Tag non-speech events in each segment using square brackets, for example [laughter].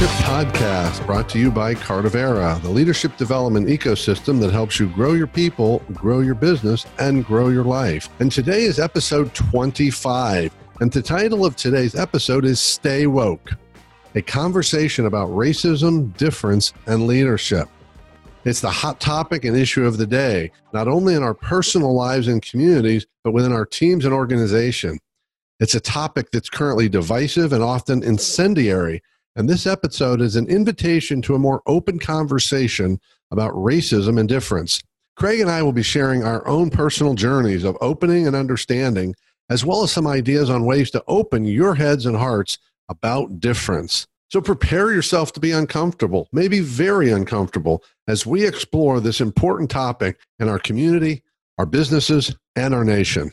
Leadership Podcast, brought to you by Cardavera, the leadership development ecosystem that helps you grow your people, grow your business, and grow your life. And today is episode 25. And the title of today's episode is Stay Woke, a conversation about racism, difference, and leadership. It's the hot topic and issue of the day, not only in our personal lives and communities, but within our teams and organization. It's a topic that's currently divisive and often incendiary. And this episode is an invitation to a more open conversation about racism and difference. Craig and I will be sharing our own personal journeys of opening and understanding, as well as some ideas on ways to open your heads and hearts about difference. So prepare yourself to be uncomfortable, maybe very uncomfortable, as we explore this important topic in our community, our businesses, and our nation.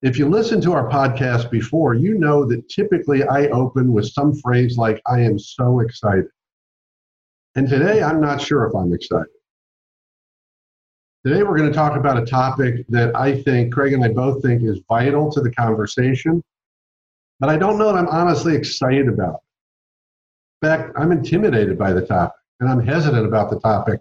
If you listen to our podcast before, you know that typically I open with some phrase like, I am so excited. And today I'm not sure if I'm excited. Today we're going to talk about a topic that I think, Craig and I both think, is vital to the conversation, but I don't know that I'm honestly excited about. In fact, I'm intimidated by the topic and I'm hesitant about the topic.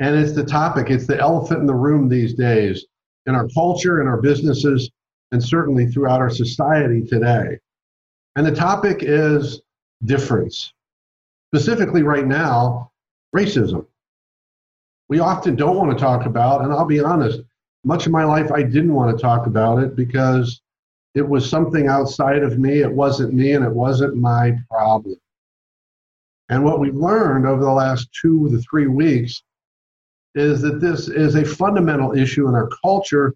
And it's the topic, it's the elephant in the room these days in our culture, in our businesses, and certainly throughout our society today. And the topic is difference. Specifically, right now, racism. We often don't want to talk about, and I'll be honest, much of my life I didn't want to talk about it because it was something outside of me. It wasn't me and it wasn't my problem. And what we've learned over the last two to three weeks is that this is a fundamental issue in our culture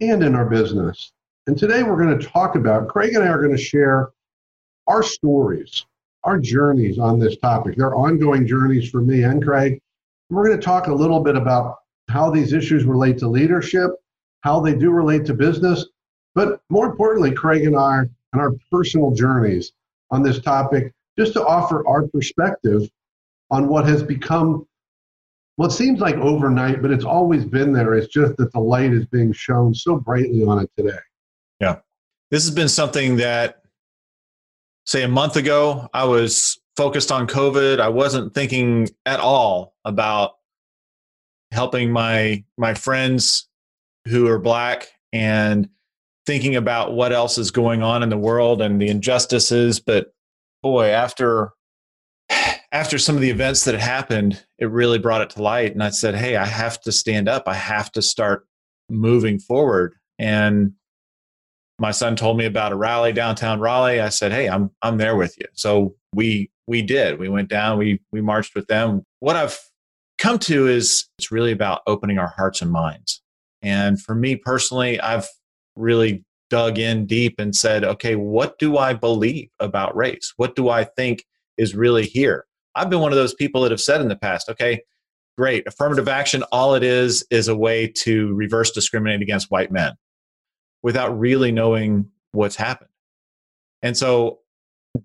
and in our business. And today we're going to talk about, Craig and I are going to share our stories, our journeys on this topic. They're ongoing journeys for me and Craig. We're going to talk a little bit about how these issues relate to leadership, how they do relate to business, but more importantly, Craig and I and our personal journeys on this topic, just to offer our perspective on what has become well, it seems like overnight, but it's always been there. It's just that the light is being shown so brightly on it today. This has been something that, say, a month ago, I was focused on COVID. I wasn't thinking at all about helping my my friends who are black and thinking about what else is going on in the world and the injustices. But boy after after some of the events that had happened it really brought it to light. And i said hey i have to stand up. I have to start moving forward. And my son told me about a rally downtown Raleigh. I said, "Hey, I'm I'm there with you." So we we did. We went down. We we marched with them. What I've come to is it's really about opening our hearts and minds. And for me personally, I've really dug in deep and said, "Okay, what do I believe about race? What do I think is really here?" I've been one of those people that have said in the past, "Okay, great, affirmative action all it is is a way to reverse discriminate against white men." Without really knowing what's happened. And so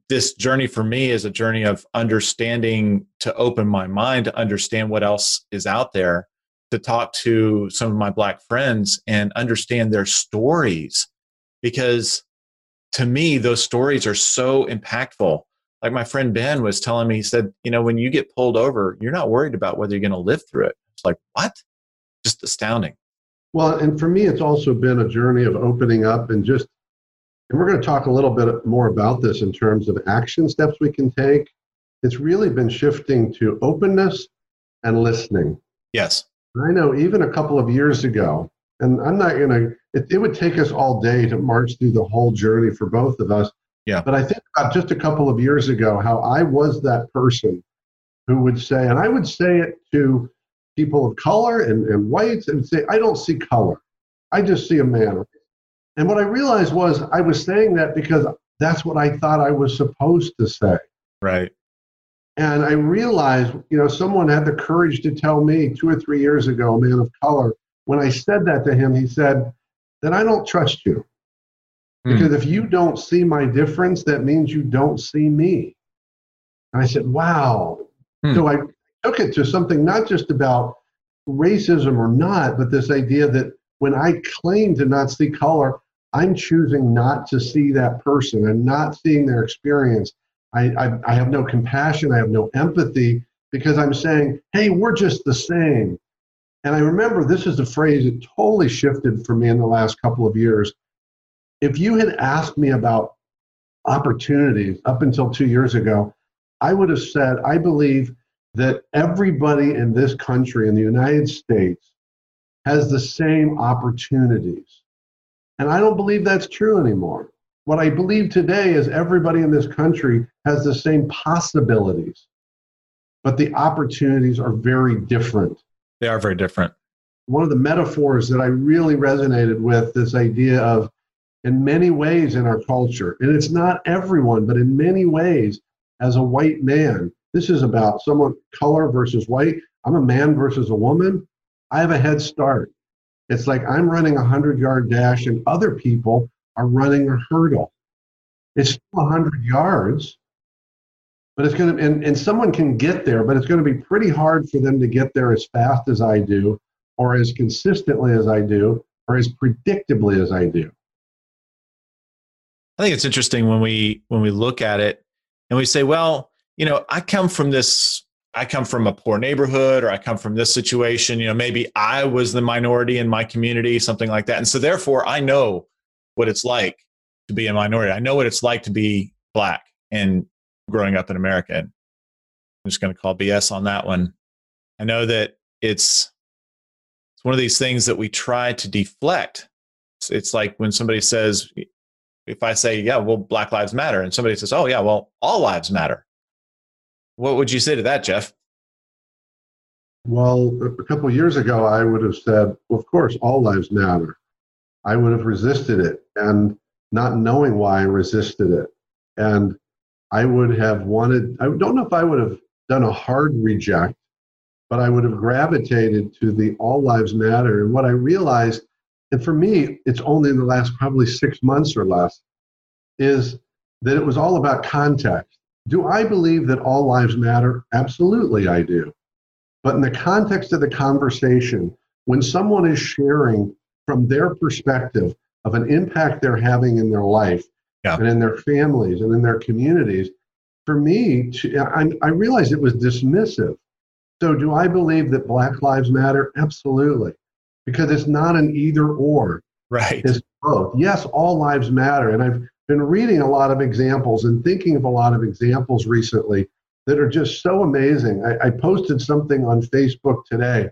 this journey for me is a journey of understanding to open my mind to understand what else is out there to talk to some of my black friends and understand their stories. Because to me those stories are so impactful. Like my friend ben was telling me he said you know when you get pulled over you're not worried about whether you're going to live through it. It's like what? Just astounding well, and for me, it's also been a journey of opening up and just, and we're going to talk a little bit more about this in terms of action steps we can take. It's really been shifting to openness and listening. Yes. I know even a couple of years ago, and I'm not going to, it, it would take us all day to march through the whole journey for both of us. Yeah. But I think about just a couple of years ago how I was that person who would say, and I would say it to people of color and, and whites and say, I don't see color. I just see a man. And what I realized was I was saying that because that's what I thought I was supposed to say. Right. And I realized, you know, someone had the courage to tell me two or three years ago, a man of color, when I said that to him, he said, then I don't trust you. Hmm. Because if you don't see my difference, that means you don't see me. And I said, wow. Hmm. So I took it to something not just about racism or not, but this idea that when I claim to not see color, I'm choosing not to see that person. I'm not seeing their experience. I, I, I have no compassion. I have no empathy because I'm saying, hey, we're just the same. And I remember this is a phrase that totally shifted for me in the last couple of years. If you had asked me about opportunities up until two years ago, I would have said, I believe that everybody in this country, in the United States, has the same opportunities. And I don't believe that's true anymore. What I believe today is everybody in this country has the same possibilities, but the opportunities are very different. They are very different. One of the metaphors that I really resonated with this idea of, in many ways in our culture, and it's not everyone, but in many ways, as a white man, this is about someone color versus white. I'm a man versus a woman. I have a head start. It's like I'm running a 100 yard dash and other people are running a hurdle. It's still 100 yards, but it's going to, and, and someone can get there, but it's going to be pretty hard for them to get there as fast as I do, or as consistently as I do, or as predictably as I do. I think it's interesting when we when we look at it and we say, well, you know, I come from this I come from a poor neighborhood or I come from this situation, you know, maybe I was the minority in my community, something like that. And so therefore I know what it's like to be a minority. I know what it's like to be black and growing up in America. I'm just going to call BS on that one. I know that it's it's one of these things that we try to deflect. It's, it's like when somebody says, if I say, yeah, well, Black Lives Matter, and somebody says, oh, yeah, well, all lives matter. What would you say to that, Jeff? Well, a couple years ago, I would have said, well, of course, all lives matter. I would have resisted it and not knowing why I resisted it. And I would have wanted, I don't know if I would have done a hard reject, but I would have gravitated to the all lives matter. And what I realized, and for me, it's only in the last probably six months or less, is that it was all about context. Do I believe that all lives matter? Absolutely, I do. But in the context of the conversation, when someone is sharing from their perspective of an impact they're having in their life yeah. and in their families and in their communities, for me, I, I realized it was dismissive. So, do I believe that Black Lives Matter? Absolutely, because it's not an either or. Right. It's both. Yes, all lives matter. And I've been reading a lot of examples and thinking of a lot of examples recently that are just so amazing. I, I posted something on Facebook today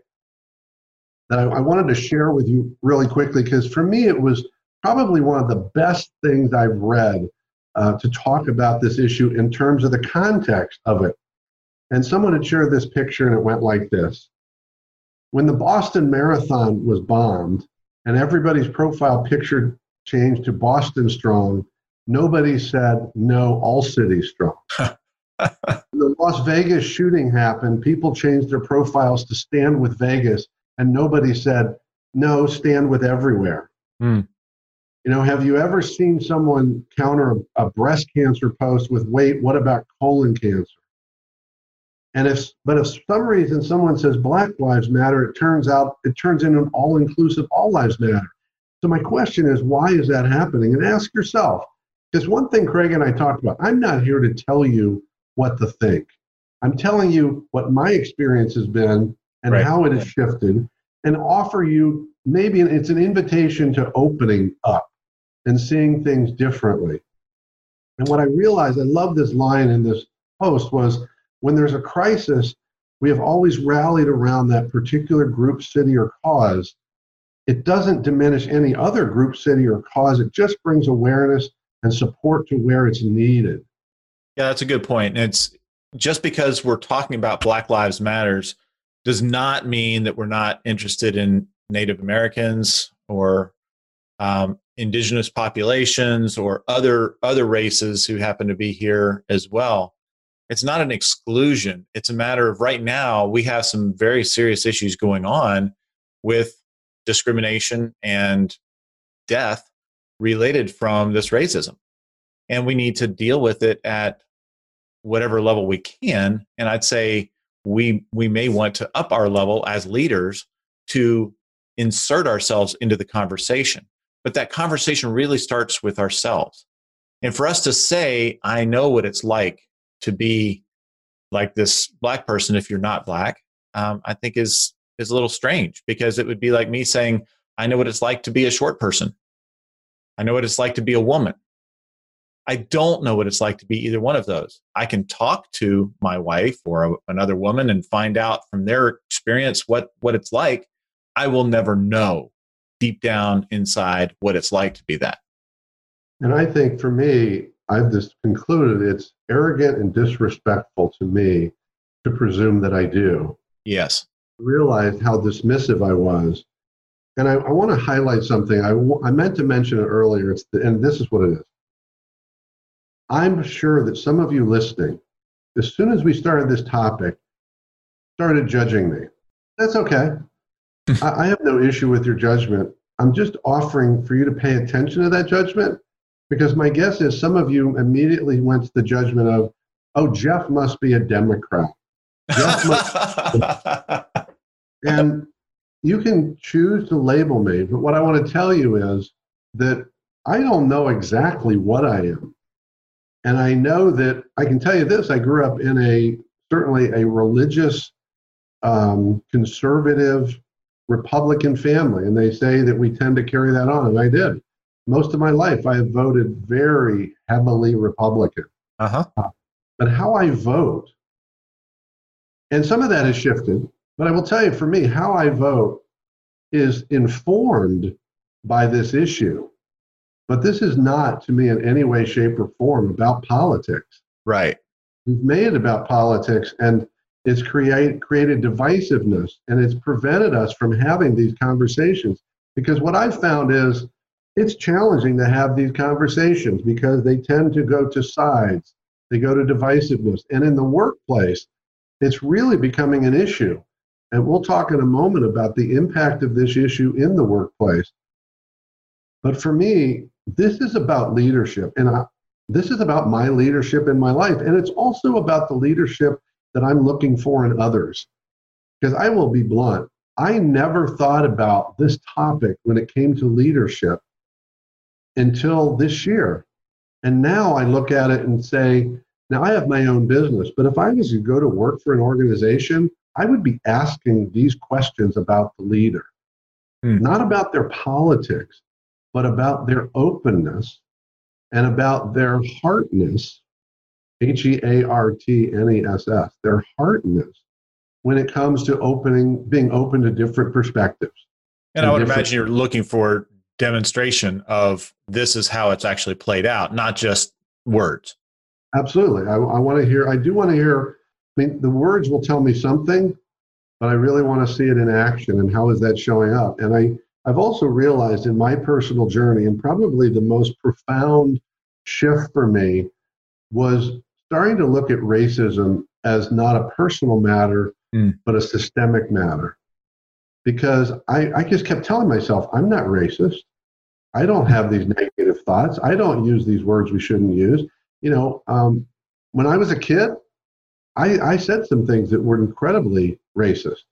that I, I wanted to share with you really quickly because for me it was probably one of the best things I've read uh, to talk about this issue in terms of the context of it. And someone had shared this picture and it went like this. When the Boston Marathon was bombed and everybody's profile picture changed to Boston Strong, nobody said, no, all cities strong. [laughs] the Las Vegas shooting happened, people changed their profiles to stand with Vegas, and nobody said, no, stand with everywhere. Mm. You know, have you ever seen someone counter a, a, breast cancer post with, wait, what about colon cancer? And if, but if some reason someone says Black Lives Matter, it turns out it turns into an all inclusive, all lives matter. So my question is, why is that happening? And ask yourself, because one thing Craig and I talked about, I'm not here to tell you what to think. I'm telling you what my experience has been and right. how it has shifted, and offer you maybe it's an invitation to opening up and seeing things differently. And what I realized, I love this line in this post, was when there's a crisis, we have always rallied around that particular group, city, or cause. It doesn't diminish any other group, city, or cause. It just brings awareness and support to where it's needed. Yeah, that's a good point. And it's just because we're talking about Black Lives Matters does not mean that we're not interested in Native Americans or um, indigenous populations or other other races who happen to be here as well it's not an exclusion it's a matter of right now we have some very serious issues going on with discrimination and death related from this racism and we need to deal with it at whatever level we can and i'd say we we may want to up our level as leaders to insert ourselves into the conversation but that conversation really starts with ourselves. And for us to say, I know what it's like to be like this black person if you're not black, um, I think is is a little strange because it would be like me saying, I know what it's like to be a short person. I know what it's like to be a woman. I don't know what it's like to be either one of those. I can talk to my wife or a, another woman and find out from their experience what, what it's like. I will never know deep down inside what it's like to be that. And I think for me, I've just concluded it's arrogant and disrespectful to me to presume that I do. Yes. Realized how dismissive I was. And I, I want to highlight something. I, I meant to mention it earlier, it's the, and this is what it is. I'm sure that some of you listening, as soon as we started this topic, started judging me. That's okay. [laughs] I, I have no issue with your judgment. I'm just offering for you to pay attention to that judgment because my guess is some of you immediately went to the judgment of, oh, Jeff must be a Democrat. Jeff must [laughs] and you can choose to label me, but what I want to tell you is that I don't know exactly what I am. And I know that I can tell you this I grew up in a certainly a religious, um, conservative Republican family, and they say that we tend to carry that on, and I did. Most of my life, I have voted very heavily Republican. Uh-huh. But how I vote, and some of that has shifted, but I will tell you for me, how I vote is informed by this issue. But this is not, to me, in any way, shape, or form about politics. Right. We've made it about politics, and it's create, created divisiveness and it's prevented us from having these conversations. Because what I've found is it's challenging to have these conversations because they tend to go to sides, they go to divisiveness. And in the workplace, it's really becoming an issue. And we'll talk in a moment about the impact of this issue in the workplace. But for me, this is about leadership. And I, this is about my leadership in my life. And it's also about the leadership that I'm looking for in others. Because I will be blunt, I never thought about this topic when it came to leadership until this year. And now I look at it and say, now I have my own business, but if I was to go to work for an organization, I would be asking these questions about the leader, hmm. not about their politics, but about their openness and about their heartness H E A R T N E S S, their heartness when it comes to opening, being open to different perspectives. And, and I would imagine you're looking for demonstration of this is how it's actually played out, not just words. Absolutely. I, I want to hear, I do want to hear, mean, the words will tell me something, but I really want to see it in action and how is that showing up? And I, I've also realized in my personal journey, and probably the most profound shift for me was starting to look at racism as not a personal matter, mm. but a systemic matter. Because I, I just kept telling myself, I'm not racist. I don't have these negative thoughts. I don't use these words we shouldn't use. You know, um, when I was a kid, I, I said some things that were incredibly racist.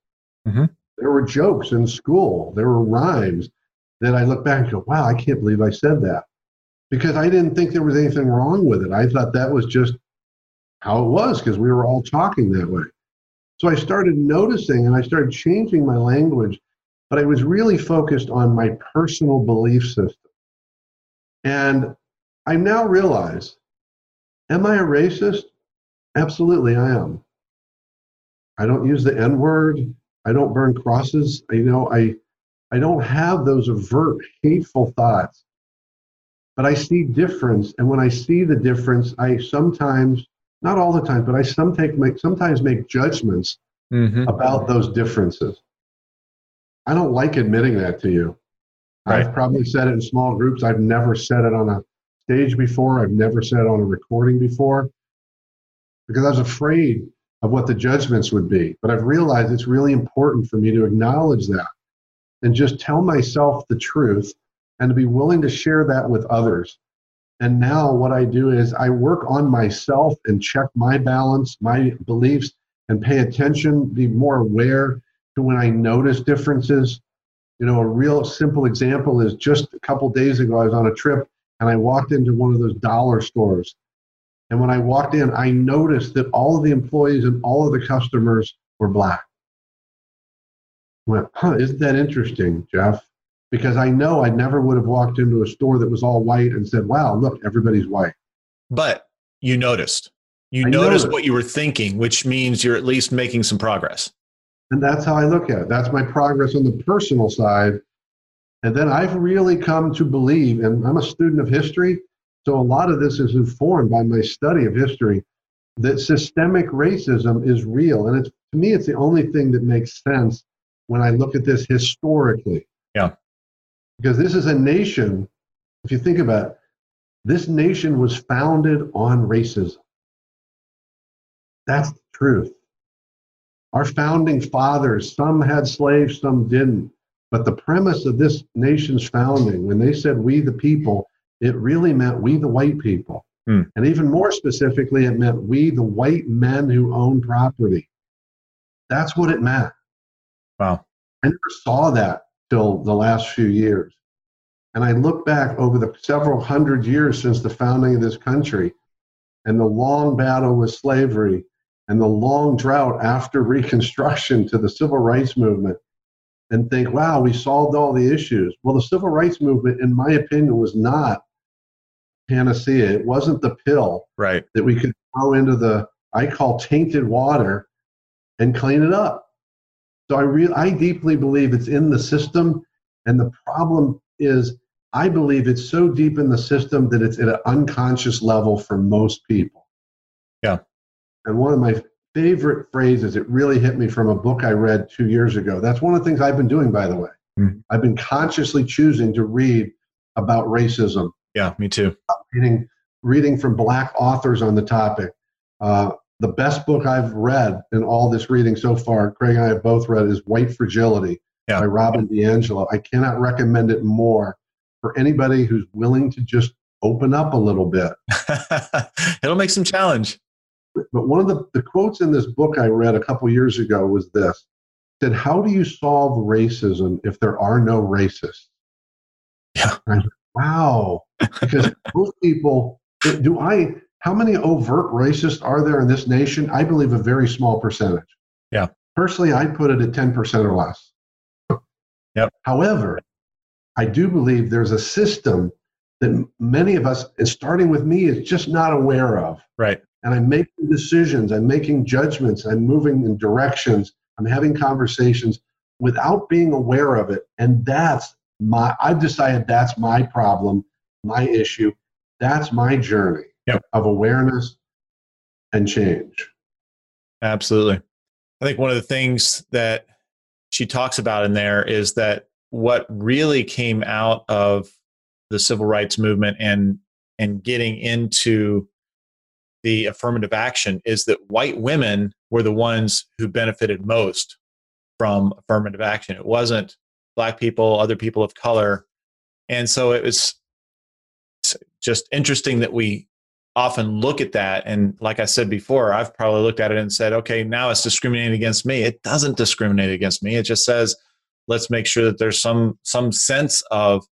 Mm-hmm. There were jokes in school, there were rhymes that I look back and go, wow, I can't believe I said that. Because I didn't think there was anything wrong with it. I thought that was just how it was because we were all talking that way. So I started noticing and I started changing my language, but I was really focused on my personal belief system. And I now realize am I a racist? Absolutely, I am. I don't use the N word. I don't burn crosses. You know, I, I don't have those overt, hateful thoughts. But I see difference. And when I see the difference, I sometimes not all the time, but I sometimes make, sometimes make judgments mm-hmm. about those differences. I don't like admitting that to you, Right. I've probably said it in small groups. I've never said it on a stage before. I've never said it on a recording before because I was afraid of what the judgments would be. But I've realized it's really important for me to acknowledge that and just tell myself the truth and to be willing to share that with others. And now what I do is I work on myself and check my balance, my beliefs, and pay attention, be more aware to when I notice differences. You know, a real simple example is just a couple days ago, I was on a trip and I walked into one of those dollar stores. And when I walked in, I noticed that all of the employees and all of the customers were black. I went, huh, isn't that interesting, Jeff? Because I know I never would have walked into a store that was all white and said, wow, look, everybody's white. But you noticed. You noticed noticed. what you were thinking, which means you're at least making some progress. And that's how I look at it. That's my progress on the personal side. And then I've really come to believe, and I'm a student of history, so a lot of this is informed by my study of history, that systemic racism is real. And it's, to me, it's the only thing that makes sense when I look at this historically. Yeah. Because this is a nation, if you think about it, this nation was founded on racism. That's the truth. Our founding fathers, some had slaves, some didn't. But the premise of this nation's founding, when they said we the people, it really meant we the white people. Hmm. And even more specifically, it meant we the white men who own property. That's what it meant. Wow. I never saw that till the last few years. And I look back over the several hundred years since the founding of this country and the long battle with slavery and the long drought after [laughs] Reconstruction to the civil rights movement and think, wow, we solved all the issues. Well, the civil rights movement, in my opinion, was not panacea. It wasn't the pill Right. that we could throw into the, I call tainted water and clean it up. So I re- I deeply believe it's in the system, and the problem is I believe it's so deep in the system that it's at an unconscious level for most people. Yeah. And one of my favorite phrases, it really hit me from a book I read two years ago. That's one of the things I've been doing, by the way. Mhm. I've been consciously choosing to read about racism Yeah, me too. reading reading from black authors on the topic. Uh, the best book I've read in all this reading so far, Craig and I have both read, is White Fragility Yeah. by Robin DiAngelo. I cannot recommend it more for anybody who's willing to just open up a little bit. [laughs] It'll make some challenge. But one of the, the quotes in this book I read a couple years ago was this said, How do you solve racism if there are no racists? Yeah. I wow. Because [laughs] most people, do I, how many overt racists are there in this nation? I believe a very small percentage. Yeah. Personally, I'd put it at 10% or less. [laughs] Yep. However, I do believe there's a system that many of us, and starting with me, is just not aware of Right. and I'm making decisions, I'm making judgments, I'm moving in directions, I'm having conversations without being aware of it. And that's my, I've decided that's my problem, my issue. That's my journey Yep. of awareness and change. Absolutely. I think one of the things that she talks about in there is that what really came out of the civil rights movement and and getting into the affirmative action is that white women were the ones who benefited most from affirmative action. It wasn't black people, other people of color. And so it was just interesting that we often look at that. And like i said before i've probably looked at it and said okay now it's discriminating against me. It doesn't discriminate against me. It just says let's make sure that there's some some sense of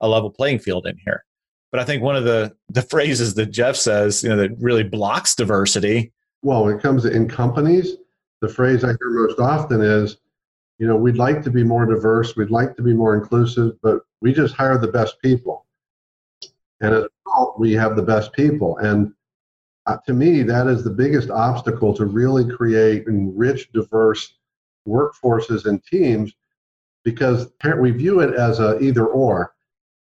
a level playing field in here. But i think one of the the [laughs] phrases that jeff says you know that really blocks diversity Well, when it comes to in companies, the phrase I hear most often is, you know, we'd like to be more diverse, we'd like to be more inclusive, but we just hire the best people. And as a result, we have the best people. And uh, to me, that is the biggest obstacle to really create enriched, diverse workforces and teams because we view it as a either or.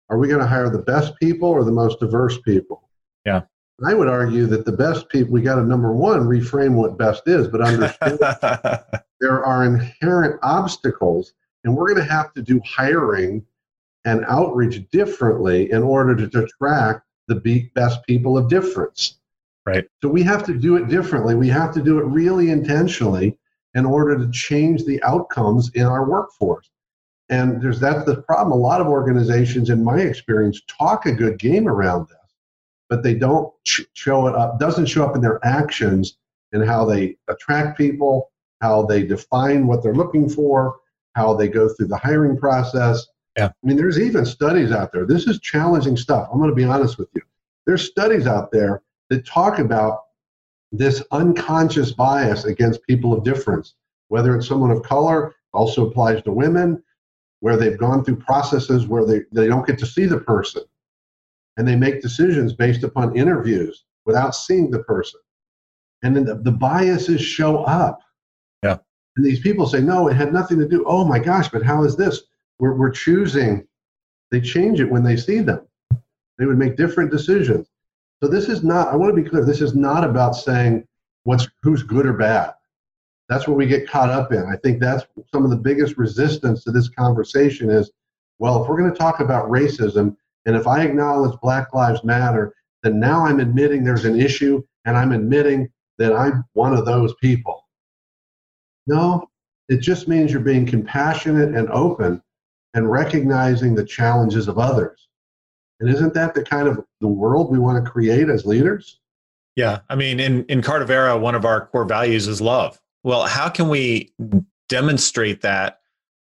Are we going to hire the best people or the most diverse people? Yeah. I would argue that the best people, we got to number one, reframe what best is, but understand [laughs] there are inherent obstacles, and we're going to have to do hiring and outreach differently in order to attract the best people of difference. Right. So we have to do it differently. We have to do it really intentionally in order to change the outcomes in our workforce. And there's that's the problem. A lot of organizations, in my experience, talk a good game around this, but they don't show it up. Doesn't show up in their actions and how they attract people, how they define what they're looking for, how they go through the hiring process. Yeah. I mean, there's even studies out there. This is challenging stuff. I'm going to be honest with you. There's studies out there that talk about this unconscious bias against people of difference, whether it's someone of color, also applies to women, where they've gone through processes where they, they don't get to see the person and they make decisions based upon interviews without seeing the person. And then the, the biases show up. And these people say, no, it had nothing to do. Oh my gosh, but how is this? We're, we're choosing. They change it when they see them. They would make different decisions. So this is not, I want to be clear, this is not about saying what's who's good or bad. That's what we get caught up in. I think that's some of the biggest resistance to this conversation is, well, if we're going to talk about racism, and if I acknowledge Black Lives Matter, then now I'm admitting there's an issue and I'm admitting that I'm one of those people. No, it just means you're being compassionate and open and recognizing the challenges of others. And isn't that the kind of the world we want to create as leaders? Yeah. I mean, in, in Cardavera, one of our core values is love. Well, how can we demonstrate that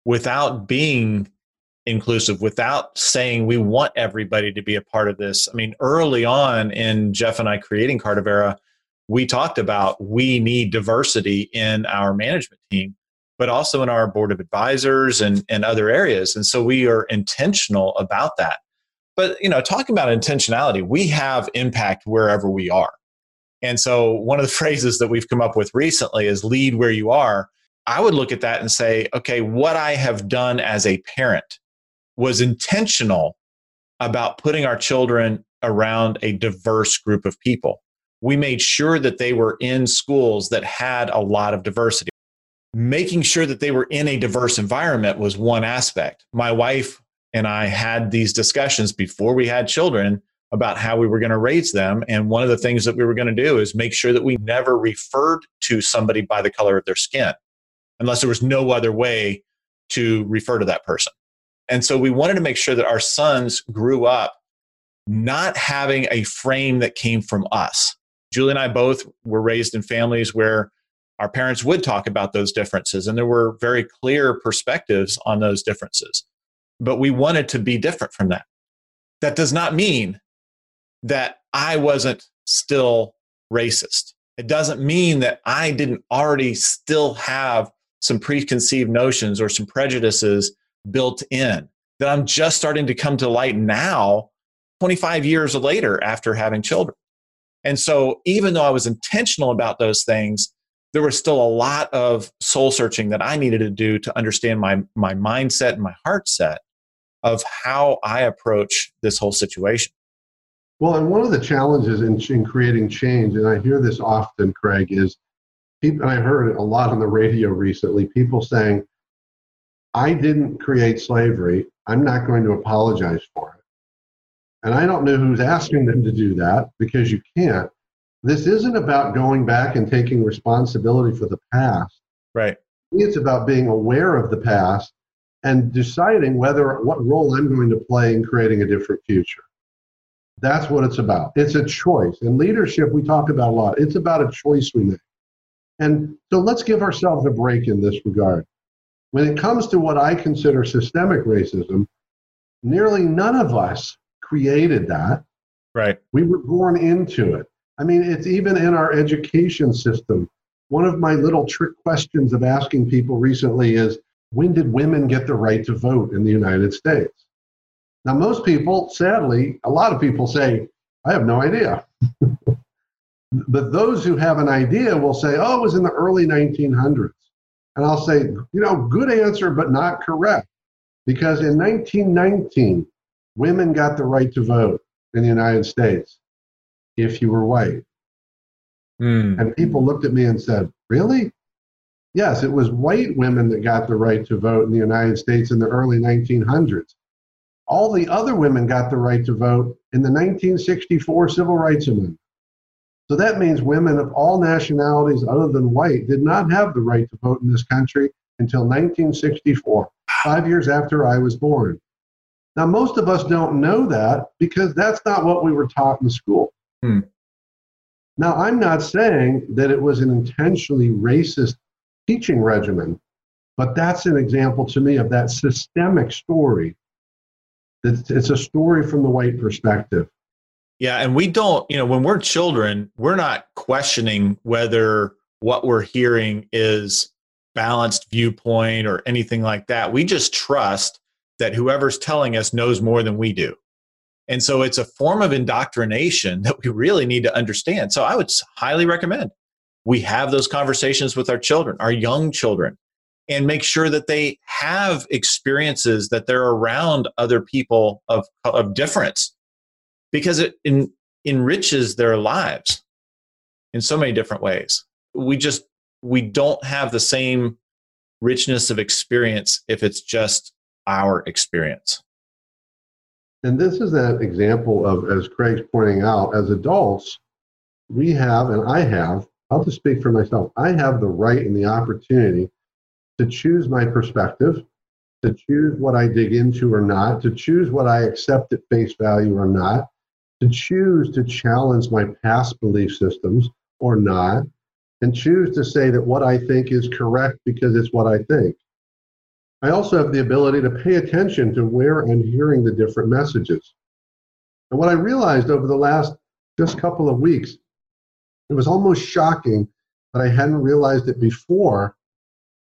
without being inclusive, without saying we want everybody to be a part of this? I mean, early on in Jeff and I creating Cardavera, we talked about we need diversity in our management team but also in our board of advisors and, and other areas. And so we are intentional about that. But you know, talking about intentionality, we have impact wherever we are. And so one of the [laughs] phrases that we've come up with recently is lead where you are. I would look at that and say, okay, what I have done as a parent was intentional about putting our children around a diverse group of people. We made sure that they were in schools that had a lot of diversity making sure that they were in a diverse environment was one aspect. My wife and I had these discussions before we had children about how we were going to raise them. And one of the things that we were going to do is make sure that we never referred to somebody by the color of their skin, unless there was no other way to refer to that person. And so we wanted to make sure that our sons grew up not having a frame that came from us. Julie and I both were raised in families where our parents would talk about those differences and there were very clear perspectives on those differences. But we wanted to be different from that. That does not mean that i wasn't still racist. It doesn't mean that i didn't already still have some preconceived notions or some prejudices built in. That i'm just starting to come to light now 25 years later after having children and so even though i was intentional about those things there was still a lot of soul searching that I needed to do to understand my my mindset and my heart set of how I approach this whole situation. Well, and one of the challenges in, in creating change, and I hear this often, Craig, is people, I heard it a lot on the radio recently, people saying, I didn't create slavery. I'm not going to apologize for it. And I don't know who's asking them to do that because you can't this isn't about going back and taking responsibility for the past. Right. It's about being aware of the past and deciding whether what role I'm going to play in creating a different future. That's what it's about. It's a choice. In leadership, we talk about a lot. It's about a choice we make. And so let's give ourselves a break in this regard. When it comes to what I consider systemic racism, nearly none of us created that. Right. We were born into it. I mean, it's even in our education system. One of my little trick questions of asking people recently is when did women get the right to vote in the United States? Now, most people, sadly, a lot of people say, I have no idea. [laughs] but those who have an idea will say, oh, it was in the early 1900s. And I'll say, you know, good answer, but not correct. Because in 1919, women got the right to vote in the United States if you were white. Mm. And people looked at me and said, Really? Yes, it was white women that got the right to vote in the United States in the early 1900s. all the other women got the right to vote in the 1964 Civil Rights Amendment. So that means women of all nationalities other than white did not have the right to vote in this country until 1964, five years after I was born. Now, most of us don't know that because that's not what we were taught in school. Hmm. Now, I'm not saying that it was an intentionally racist teaching regimen, but that's an example to me of that systemic story. It's, it's a story from the white perspective. Yeah, and we don't, you know, when we're children, we're not questioning whether what we're hearing is balanced viewpoint or anything like that. We just trust that whoever's telling us knows more than we do. And so it's a form of indoctrination that we really need to understand. So I would highly recommend we have those conversations with our children, our young children, and make sure that they have experiences that they're around other people of, of difference because it enriches their lives in so many different ways. We just we don't have the same richness of experience if it's just our experience. And this is that example of, as Craig's pointing out, as adults, we have, and I have, I'll just speak for myself, I have the right and the opportunity to choose my perspective, to choose what I dig into or not, to choose what I accept at face value or not, to choose to challenge my past belief systems or not, and choose to say that what I think is correct because it's what I think. I also have the ability to pay attention to where I'm hearing the different messages. And what I realized over the last just couple of weeks, it was almost shocking that I hadn't realized it before,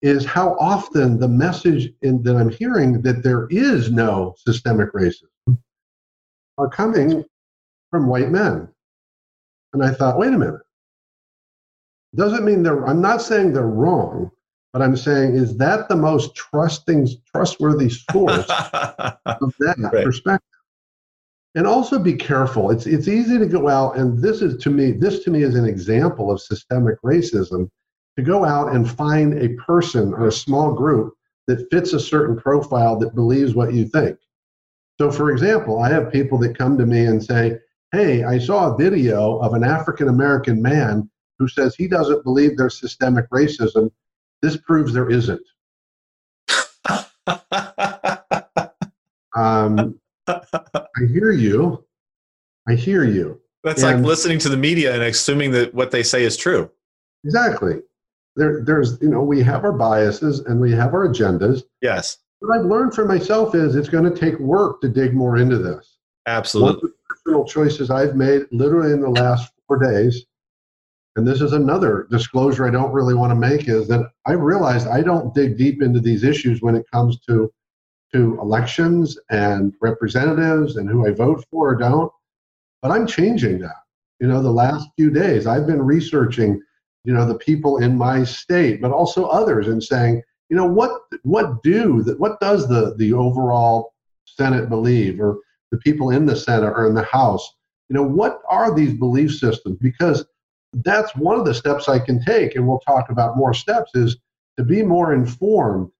is how often the message in, that I'm hearing that there is no systemic racism are coming from white men. And I thought, wait a minute. Doesn't mean they're, I'm not saying they're wrong, but I'm saying, is that the most trusting, trustworthy source [laughs] of that right. perspective? And also be careful. It's, it's easy to go out, and this is to me, this to me is an example of systemic racism to go out and find a person or a small group that fits a certain profile that believes what you think. So, for example, I have people that come to me and say, Hey, I saw a video of an African American man who says he doesn't believe there's systemic racism this proves there isn't. [laughs] um, I hear you. I hear you. That's and like listening to the media and assuming that what they say is true. Exactly. There, there's, you know, we have our biases and we have our agendas. Yes. What I've learned for myself is it's going to take work to dig more into this. Absolutely. One of the personal choices I've made literally in the last four days and this is another disclosure I don't really want to make is that I realized I don't dig deep into these issues when it comes to to elections and representatives and who I vote for or don't. But I'm changing that. You know, the last few days I've been researching, you know, the people in my state, but also others and saying, you know, what what do that what does the the overall Senate believe or the people in the Senate or in the House? You know, what are these belief systems? Because that's one of the steps I can take, and we'll talk about more steps, is to be more informed.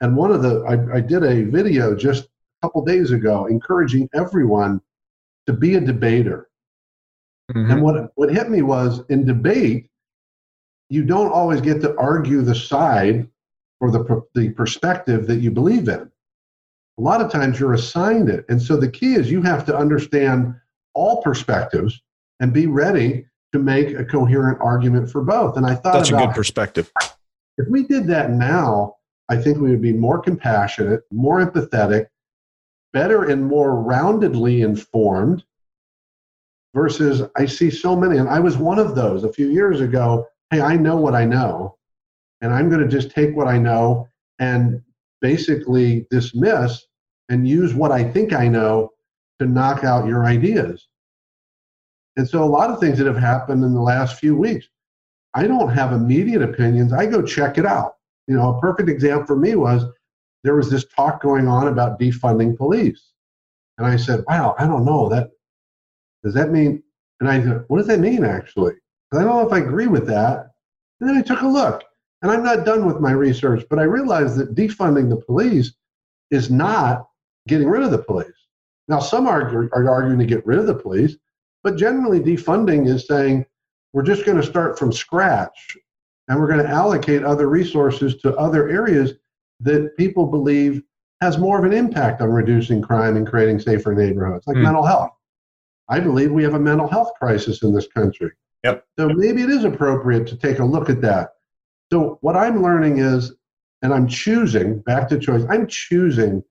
And one of the, I, I did a video just a couple days ago encouraging everyone to be a debater. Mm-hmm. And what, what hit me was in debate, you don't always get to argue the side or the, the perspective that you believe in. A lot of times you're assigned it. And so the key is you have to understand all perspectives and be ready to make a coherent argument for both. And I thought that's about, a good perspective. If we did that now, I think we would be more compassionate, more empathetic, better and more roundedly informed. Versus, I see so many, and I was one of those a few years ago. Hey, I know what I know, and I'm going to just take what I know and basically dismiss and use what I think I know to knock out your ideas. And so a lot of things that have happened in the last few weeks, I don't have immediate opinions. I go check it out. You know, a perfect example for me was there was this talk going on about defunding police. And I said, wow, I don't know. That does that mean and I said, what does that mean actually? I don't know if I agree with that. And then I took a look. And I'm not done with my research, but I realized that defunding the police is not getting rid of the police. Now, some are, are arguing to get rid of the police, but generally, defunding is saying we're just going to start from scratch and we're going to allocate other resources to other areas that people believe has more of an impact on reducing crime and creating safer neighborhoods, like mm. mental health. I believe we have a mental health crisis in this country. Yep. So maybe it is appropriate to take a look at that. So what I'm learning is, and I'm choosing back to choice. I'm choosing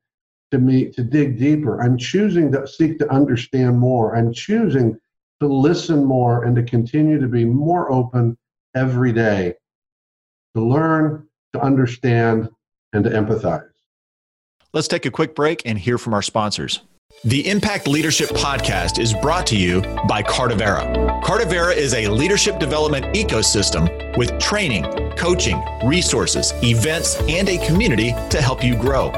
to me to dig deeper. I'm choosing to seek to understand more. I'm choosing to listen more and to continue to be more open every day, to learn, to understand, and to empathize. Let's take a quick break and hear from our sponsors. The Impact Leadership Podcast is brought to you by Cardavera. Cardavera is a leadership development ecosystem with training, coaching, resources, events, and a community to help you grow.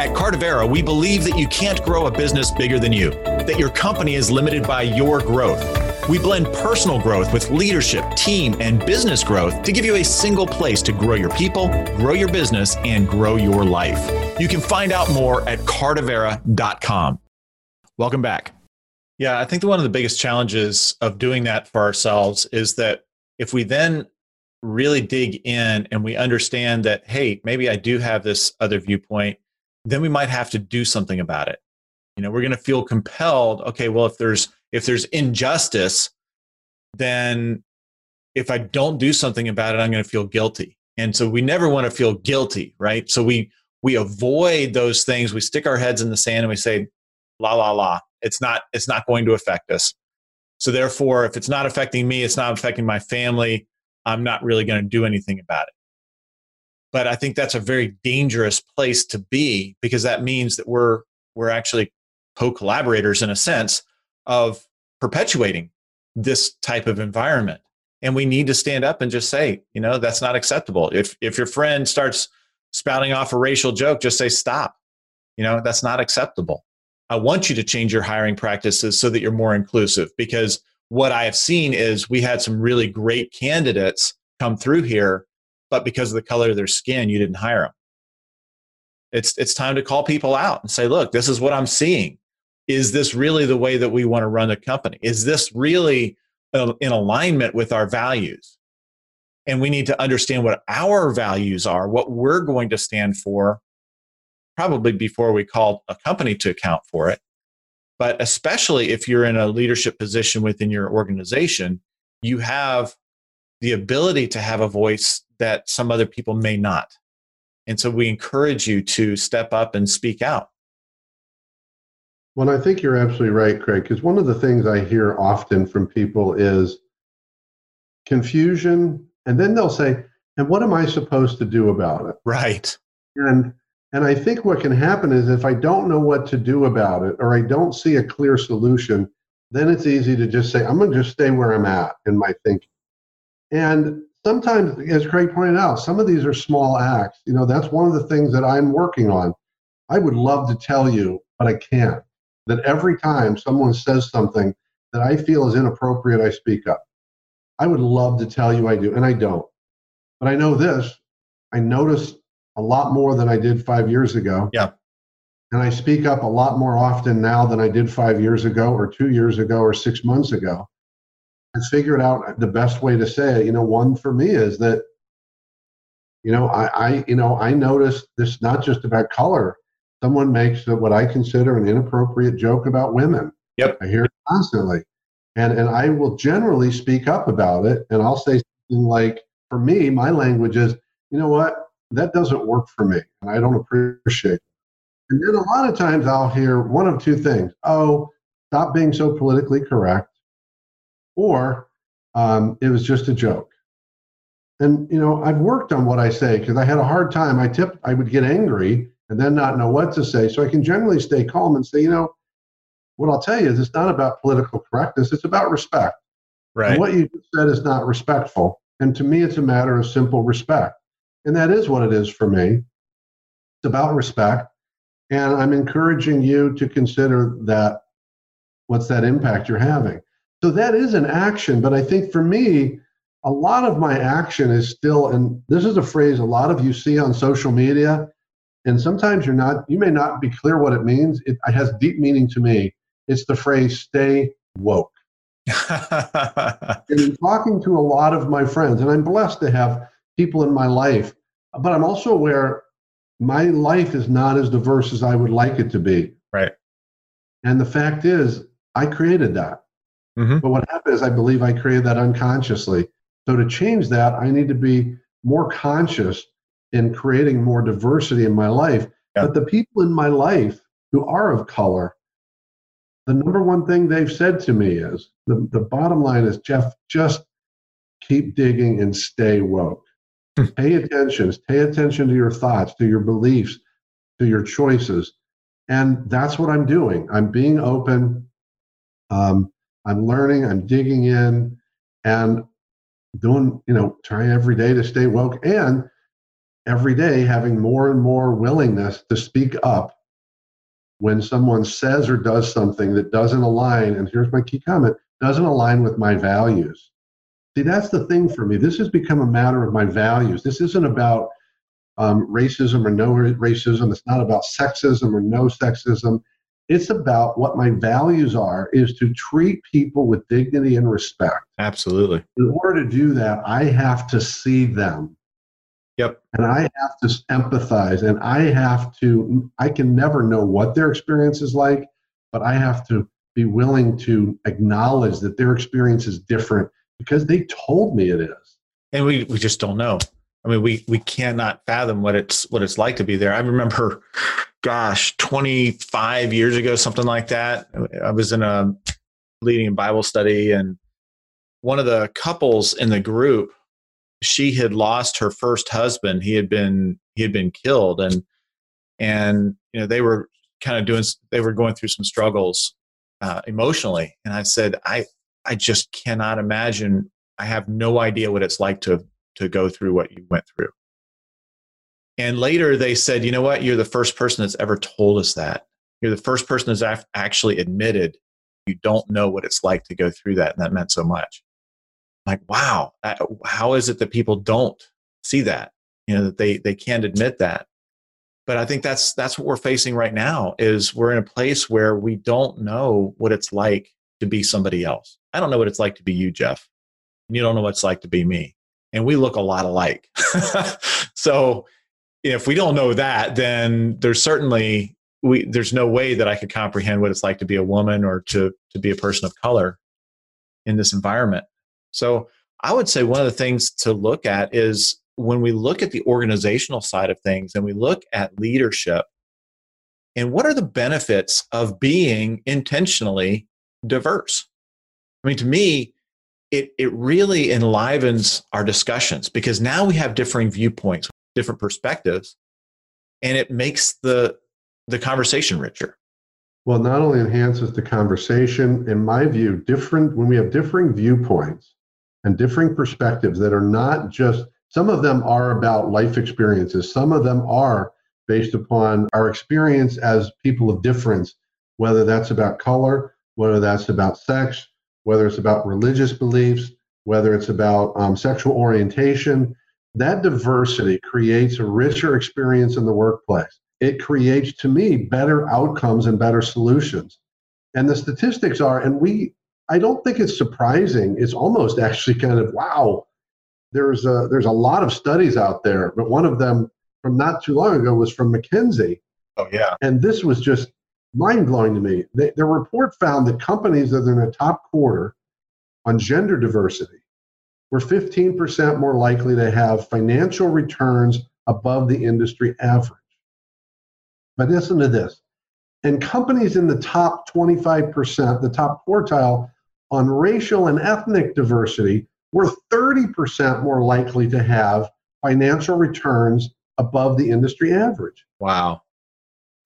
At Cardavera, we believe that you can't grow a business bigger than you, that your company is limited by your growth. We blend personal growth with leadership, team, and business growth to give you a single place to grow your people, grow your business, and grow your life. You can find out more at cardavera.com. Welcome back. Yeah, I think one of the biggest challenges of doing that for ourselves is that if we then really dig in and we understand that, hey, maybe I do have this other viewpoint, then we might have to do something about it. You know, we're going to feel compelled, okay, well, if there's if there's injustice, then if I don't do something about it, I'm going to feel guilty. And so we never want to feel guilty, right? So we we avoid those things. We stick our heads in the sand and we say, la la la it's not it's not going to affect us so therefore if it's not affecting me it's not affecting my family i'm not really going to do anything about it but i think that's a very dangerous place to be because that means that we're we're actually co-collaborators in a sense of perpetuating this type of environment. And we need to stand up and just say you know that's not acceptable. If if your friend starts spouting off a racial joke just say stop. You know that's not acceptable. I want you to change your hiring practices so that you're more inclusive because what I have seen is we had some really great candidates come through here, but because of the color of their skin, you didn't hire them. It's, it's time to call people out and say, look, this is what I'm seeing. Is this really the way that we want to run the company? Is this really uh, in alignment with our values? And we need to understand what our values are, what we're going to stand for, probably before we call a company to account for it. But especially if you're in a leadership position within your organization, you have the ability to have a voice that some other people may not. And so we encourage you to step up and speak out. Well, I think you're absolutely right, Craig, because one of the things I hear often from people is confusion. And then they'll say, and what am I supposed to do about it? Right. And and I think what can happen is if I don't know what to do about it or I don't see a clear solution, then it's easy to just say, I'm going to just stay where I'm at in my thinking. And sometimes, as Craig pointed out, some of these are small acts. You know, that's one of the things that I'm working on. I would love to tell you, but I can't. That every time someone says something that I feel is inappropriate, I speak up. I would love to tell you I do, and I don't. But I know this I notice a lot more than I did five years ago. Yeah. And I speak up a lot more often now than I did five years ago, or two years ago, or six months ago. I figured out the best way to say it. You know, one for me is that, you know, I, I you know, I noticed this not just about color. Someone makes what I consider an inappropriate joke about women. Yep. I hear it constantly. And and I will generally speak up about it. And I'll say something like, for me, my language is, you know what? that doesn't work for me and I don't appreciate it. And then a lot of times I'll hear one of two things oh, stop being so politically correct, or um, it was just a joke. And you know, I've worked on what I say because I had a hard time. I tip, I would get angry and then not know what to say. So I can generally stay calm and say, you know, what I'll tell you is it's not about political correctness; it's about respect. Right. And what you said is not respectful, and to me, it's a matter of simple respect. And that is what it is for me. It's about respect. And I'm encouraging you to consider that what's that impact you're having. So that is an action. But I think for me, a lot of my action is still, and this is a phrase a lot of you see on social media And sometimes you're not, you may not be clear what it means. It, it has deep meaning to me. It's the phrase stay woke. [laughs] and in talking to a lot of my friends, and I'm blessed to have people in my life, but I'm also aware my life is not as diverse as I would like it to be. Right. And the fact is, I created that. Mm-hmm. But what happened is, I believe I created that unconsciously. So to change that, I need to be more conscious in creating more diversity in my life. Yeah. But the people in my life who are of color, the number one thing they've said to me is the, the bottom line is, Jeff, just keep digging and stay woke. Hmm. pay attention, pay attention to your thoughts, to your beliefs, to your choices. And that's what I'm doing. I'm being open. Um, I'm learning, I'm digging in, and doing, you know, trying every day to stay woke and every day having more and more willingness to speak up when someone says or does something that doesn't align, and here's my key comment, doesn't align with my values. See, that's the thing for me. This has become a matter of my values. This isn't about um, racism or no racism. It's not about sexism or no sexism. It's about what my values are is to treat people with dignity and respect. Absolutely. In order to do that, I have to see them. Yep. And I have to empathize and I have to, I can never know what their experience is like, but I have to be willing to acknowledge that their experience is different because they told me it is. And we, we just don't know. I mean, we, we cannot fathom what it's, what it's like to be there. I remember, gosh, 25 years ago, something like that. I was in a leading a Bible study and one of the couples in the group she had lost her first husband. He had been he had been killed, and and you know they were kind of doing they were going through some struggles uh, emotionally. And I said, I I just cannot imagine. I have no idea what it's like to to go through what you went through. And later they said, you know what? You're the first person that's ever told us that. You're the first person that's actually admitted you don't know what it's like to go through that, and that meant so much. Like wow how is it that people don't see that? You know that they they can't admit that. But i think that's that's what we're facing right now is we're in a place where we don't know what it's like to be somebody else. I don't know what it's like to be you jeff. And you don't know what it's like to be me. And we look a lot alike. [laughs] So if we don't know that then there's certainly we there's no way that i could comprehend what it's like to be a woman or to to be a person of color in this environment so I would say one of the things to look at is when we look at the organizational side of things and we look at leadership and what are the benefits of being intentionally diverse? I mean, to me, it, it really enlivens our discussions because now we have differing viewpoints, different perspectives, and it makes the, the conversation richer. Well, not only enhances the conversation, in my view, different when we have differing viewpoints, and differing perspectives that are not just, some of them are about life experiences, some of them are based upon our experience as people of difference, whether that's about color, whether that's about sex, whether it's about religious beliefs, whether it's about um, sexual orientation. That diversity creates a richer experience in the workplace. It creates, to me, better outcomes and better solutions. And the statistics are, and we I don't think it's surprising. It's almost actually kind of wow. There's a there's a lot of studies out there, but one of them from not too long ago was from McKinsey. Oh yeah. And this was just mind blowing to me. They, their report found that companies that are in the top quarter on gender diversity were 15% more likely to have financial returns above the industry average. But listen to this. And companies in the top 25%, the top quartile, on racial and ethnic diversity, we're 30% more likely to have financial returns above the industry average. Wow.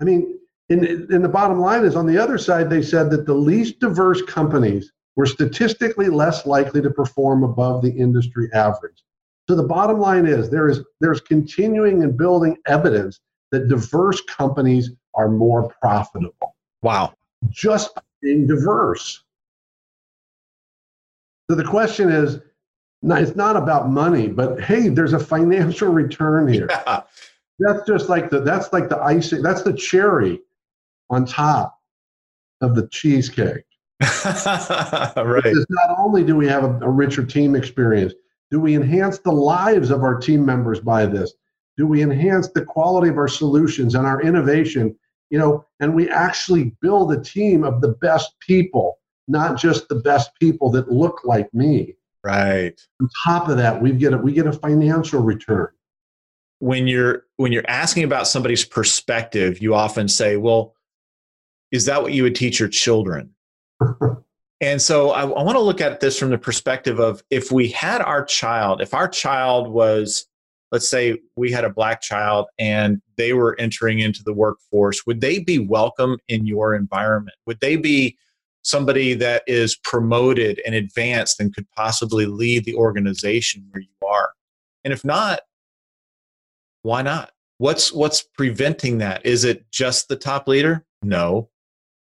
I mean, in, in the bottom line is on the other side, they said that the least diverse companies were statistically less likely to perform above the industry average. So the bottom line is there is there's continuing and building evidence that diverse companies are more profitable. Wow. Just being diverse. So the question is, it's not about money, but hey, there's a financial return here. [laughs] Yeah. that's just like the that's like the icing. That's the cherry on top of the cheesecake. [laughs] right. Because not only do we have a, a richer team experience, do we enhance the lives of our team members by this? Do we enhance the quality of our solutions and our innovation? You know, and we actually build a team of the best people, not just the best people that look like me. Right. On top of that, we get a, we get a financial return. When you're when you're asking about somebody's perspective, you often say, "Well, is that what you would teach your children?" And so I, I want to look at this from the perspective of if we had our child, if our child was, let's say we had a black child and they were entering into the workforce, would they be welcome in your environment? Would they be somebody that is promoted and advanced and could possibly lead the organization where you are? And if not, why not? What's what's preventing that? Is it just the top leader? No.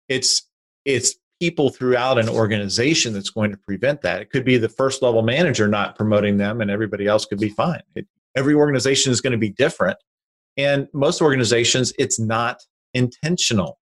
It's it's people throughout an organization that's going to prevent that. It could be the first level manager not promoting them and everybody else could be fine. It, every organization is going to be different. And most organizations, it's not intentional.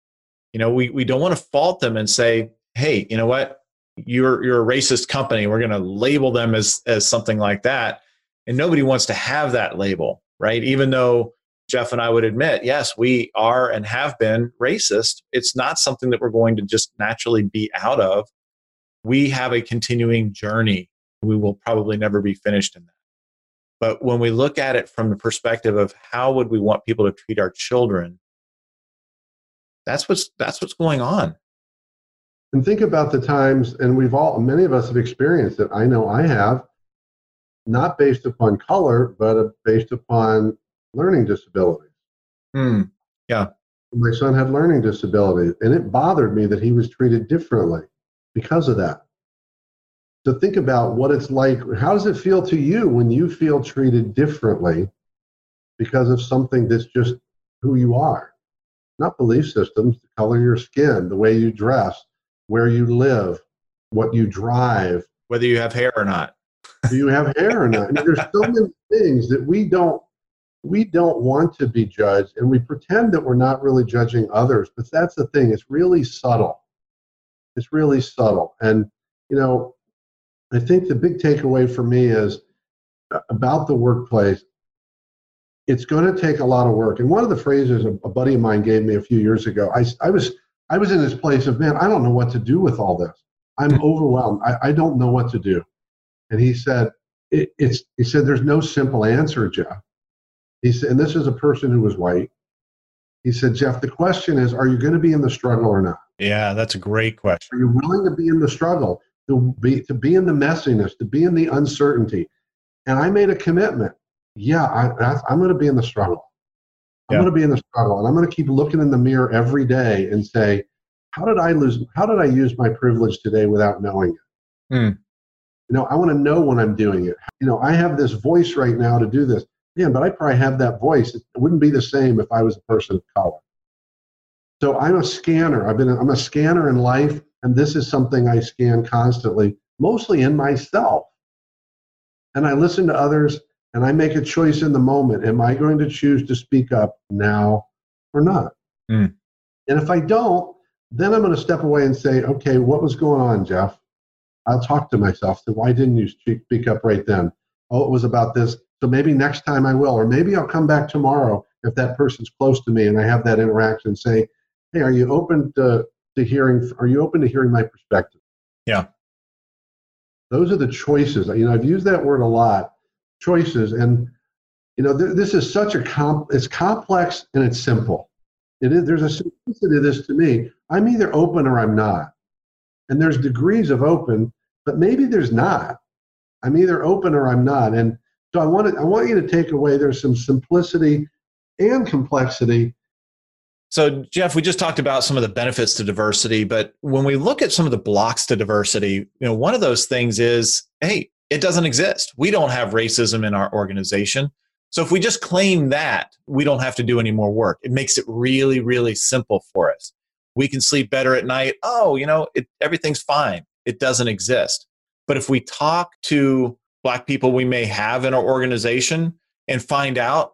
You know, we, we don't want to fault them and say, hey, you know what? You're, you're a racist company. We're going to label them as, as something like that. And nobody wants to have that label, right? Even though Jeff and I would admit, yes, we are and have been racist. It's not something that we're going to just naturally be out of. We have a continuing journey. We will probably never be finished in that. But when we look at it from the perspective of how would we want people to treat our children, that's what's that's what's going on. And think about the times, and we've all many of us have experienced it. I know I have, not based upon color, but uh, based upon learning disabilities. Mm, yeah. My son had learning disabilities, and it bothered me that he was treated differently because of that. So think about what it's like. How does it feel to you when you feel treated differently because of something that's just who you are? Not belief systems, the color of your skin, the way you dress, where you live, what you drive, whether you have hair or not. Do you have hair or not? I mean, there's so [laughs] many things that we don't we don't want to be judged and we pretend that we're not really judging others but that's the thing it's really subtle. It's really subtle and you know i think the big takeaway for me is about the workplace it's going to take a lot of work and one of the phrases a, buddy of mine gave me a few years ago i, I was i was in this place of man i don't know what to do with all this. I'm hmm. overwhelmed. I, I don't know what to do. And he said it, it's he said there's no simple answer jeff he said, and this is a person who was white. He said, Jeff, the question is, are you going to be in the struggle or not? Yeah, that's a great question. Are you willing to be in the struggle, to be to be in the messiness, to be in the uncertainty? And I made a commitment. Yeah, I, am going to be in the struggle. I'm yeah. going to be in the struggle, and I'm going to keep looking in the mirror every day and say, how did I lose? How did I use my privilege today without knowing it? Hmm. You know, I want to know when I'm doing it. You know, I have this voice right now to do this yeah, but I probably have that voice. It wouldn't be the same if I was a person of color. So I'm a scanner. I've been I'm a scanner in life, and this is something I scan constantly, mostly in myself. And I listen to others and I make a choice in the moment. Am I going to choose to speak up now or not? Mm. And if I don't, then I'm going to step away and say, okay, what was going on, Jeff? I'll talk to myself. So why didn't you speak up right then? Oh, it was about this. So maybe next time I will, or maybe I'll come back tomorrow if that person's close to me and I have that interaction and say, hey, are you open to, to hearing, are you open to hearing my perspective? Yeah. Those are the choices. You know, I've used that word a lot, choices. And, you know, th- this is such a comp, it's complex and it's simple. It is, there's a simplicity to this to me. I'm either open or I'm not. And there's degrees of open, but maybe there's not. I'm either open or I'm not. And so I want to, I want you to take away there's some simplicity and complexity. So Jeff, we just talked about some of the benefits to diversity, but when we look at some of the blocks to diversity, you know, one of those things is, hey, it doesn't exist. We don't have racism in our organization. So if we just claim that, we don't have to do any more work. It makes it really, really simple for us. We can sleep better at night. Oh, you know, it, everything's fine. It doesn't exist. But if we talk to black people we may have in our organization and find out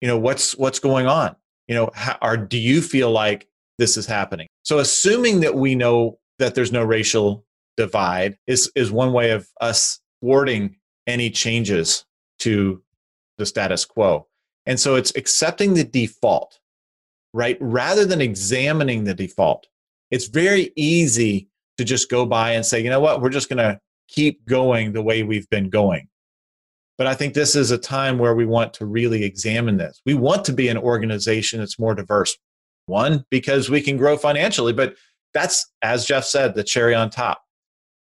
you know what's what's going on. You know how, or do you feel like this is happening? So assuming that we know that there's no racial divide is is one way of us thwarting any changes to the status quo. And so it's accepting the default right? Rather than examining the default it's very easy to just go by and say you know what? We're just going to keep going the way we've been going but I think this is a time where we want to really examine this. We want to be an organization that's more diverse. One, because we can grow financially, but that's, as Jeff said, the cherry on top.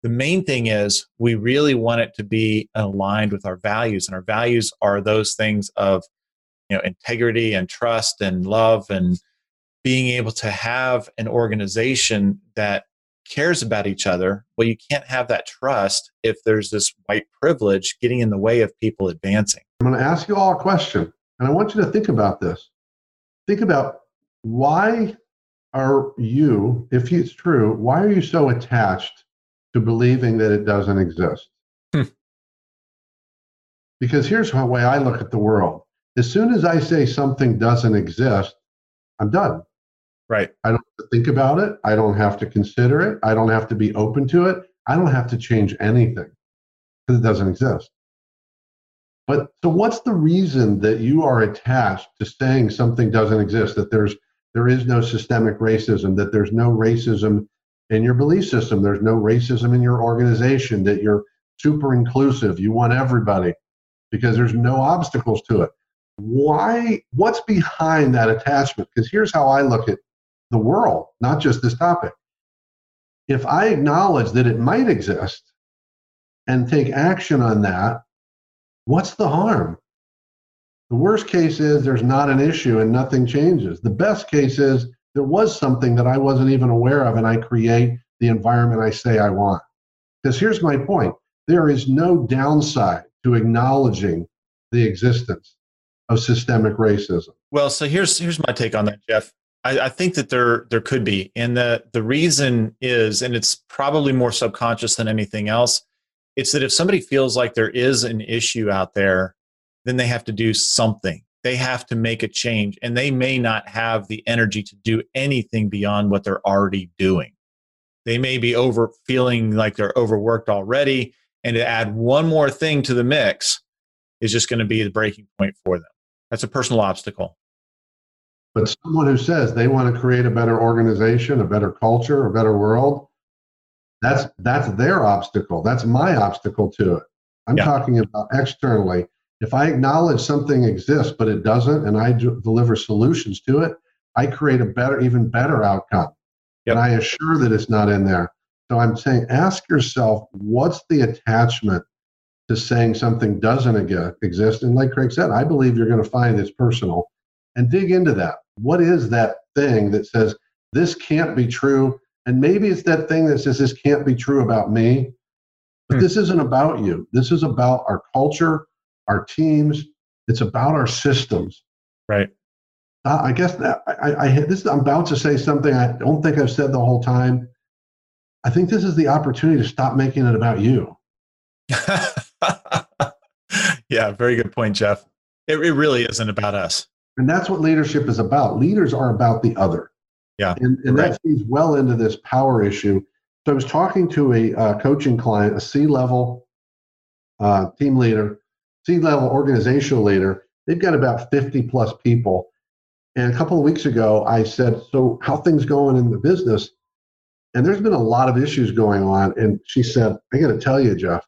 The main thing is we really want it to be aligned with our values, and our values are those things of you know integrity and trust and love and being able to have an organization that cares about each other, well, you can't have that trust if there's this white privilege getting in the way of people advancing. I'm going to ask you all a question, and I want you to think about this. Think about why are you, if it's true, why are you so attached to believing that it doesn't exist? Hmm. Because here's the way I look at the world. As soon as I say something doesn't exist, I'm done. Right. I don't think about it. I don't have to consider it. I don't have to be open to it. I don't have to change anything because it doesn't exist. But so what's the reason that you are attached to saying something doesn't exist, that there's there is no systemic racism, that there's no racism in your belief system, there's no racism in your organization, that you're super inclusive, you want everybody because there's no obstacles to it. Why what's behind that attachment? Because here's how I look at the world, not just this topic. If I acknowledge that it might exist and take action on that, what's the harm? The worst case is there's not an issue and nothing changes. The best case is there was something that I wasn't even aware of and I create the environment I say I want. Because here's my point there is no downside to acknowledging the existence of systemic racism. Well, so here's here's my take on that, Jeff. I, I, think that there there could be, and the the reason is, and it's probably more subconscious than anything else. It's that if somebody feels like there is an issue out there, then they have to do something. They have to make a change, and they may not have the energy to do anything beyond what they're already doing. They may be over feeling like they're overworked already, and to add one more thing to the mix is just going to be the breaking point for them. That's a personal obstacle. But someone who says they want to create a better organization, a better culture, a better world, that's that's their obstacle. That's my obstacle to it. I'm yeah. talking about externally. If I acknowledge something exists but it doesn't, and I d- deliver solutions to it, I create a better, even better outcome. Yep. And I assure that it's not in there. So I'm saying, ask yourself, what's the attachment to saying something doesn't exist? And like Craig said, I believe you're going to find it's personal and dig into that. What is that thing that says this can't be true? And maybe it's that thing that says this can't be true about me. But hmm. this isn't about you. This is about our culture, our teams. It's about our systems. Right. Uh, I guess that I, I, this I'm about to say something I don't think I've said the whole time. I think this is the opportunity to stop making it about you. [laughs] yeah, very good point, Jeff. It, it really isn't about us. And that's what leadership is about. Leaders are about the other. Yeah. And, and right. that feeds well into this power issue. So I was talking to a uh, coaching client, a C level uh, team leader, C level organizational leader. They've got about 50 plus people. And a couple of weeks ago, I said, So, how things going in the business? And there's been a lot of issues going on. And she said, I got to tell you, Jeff,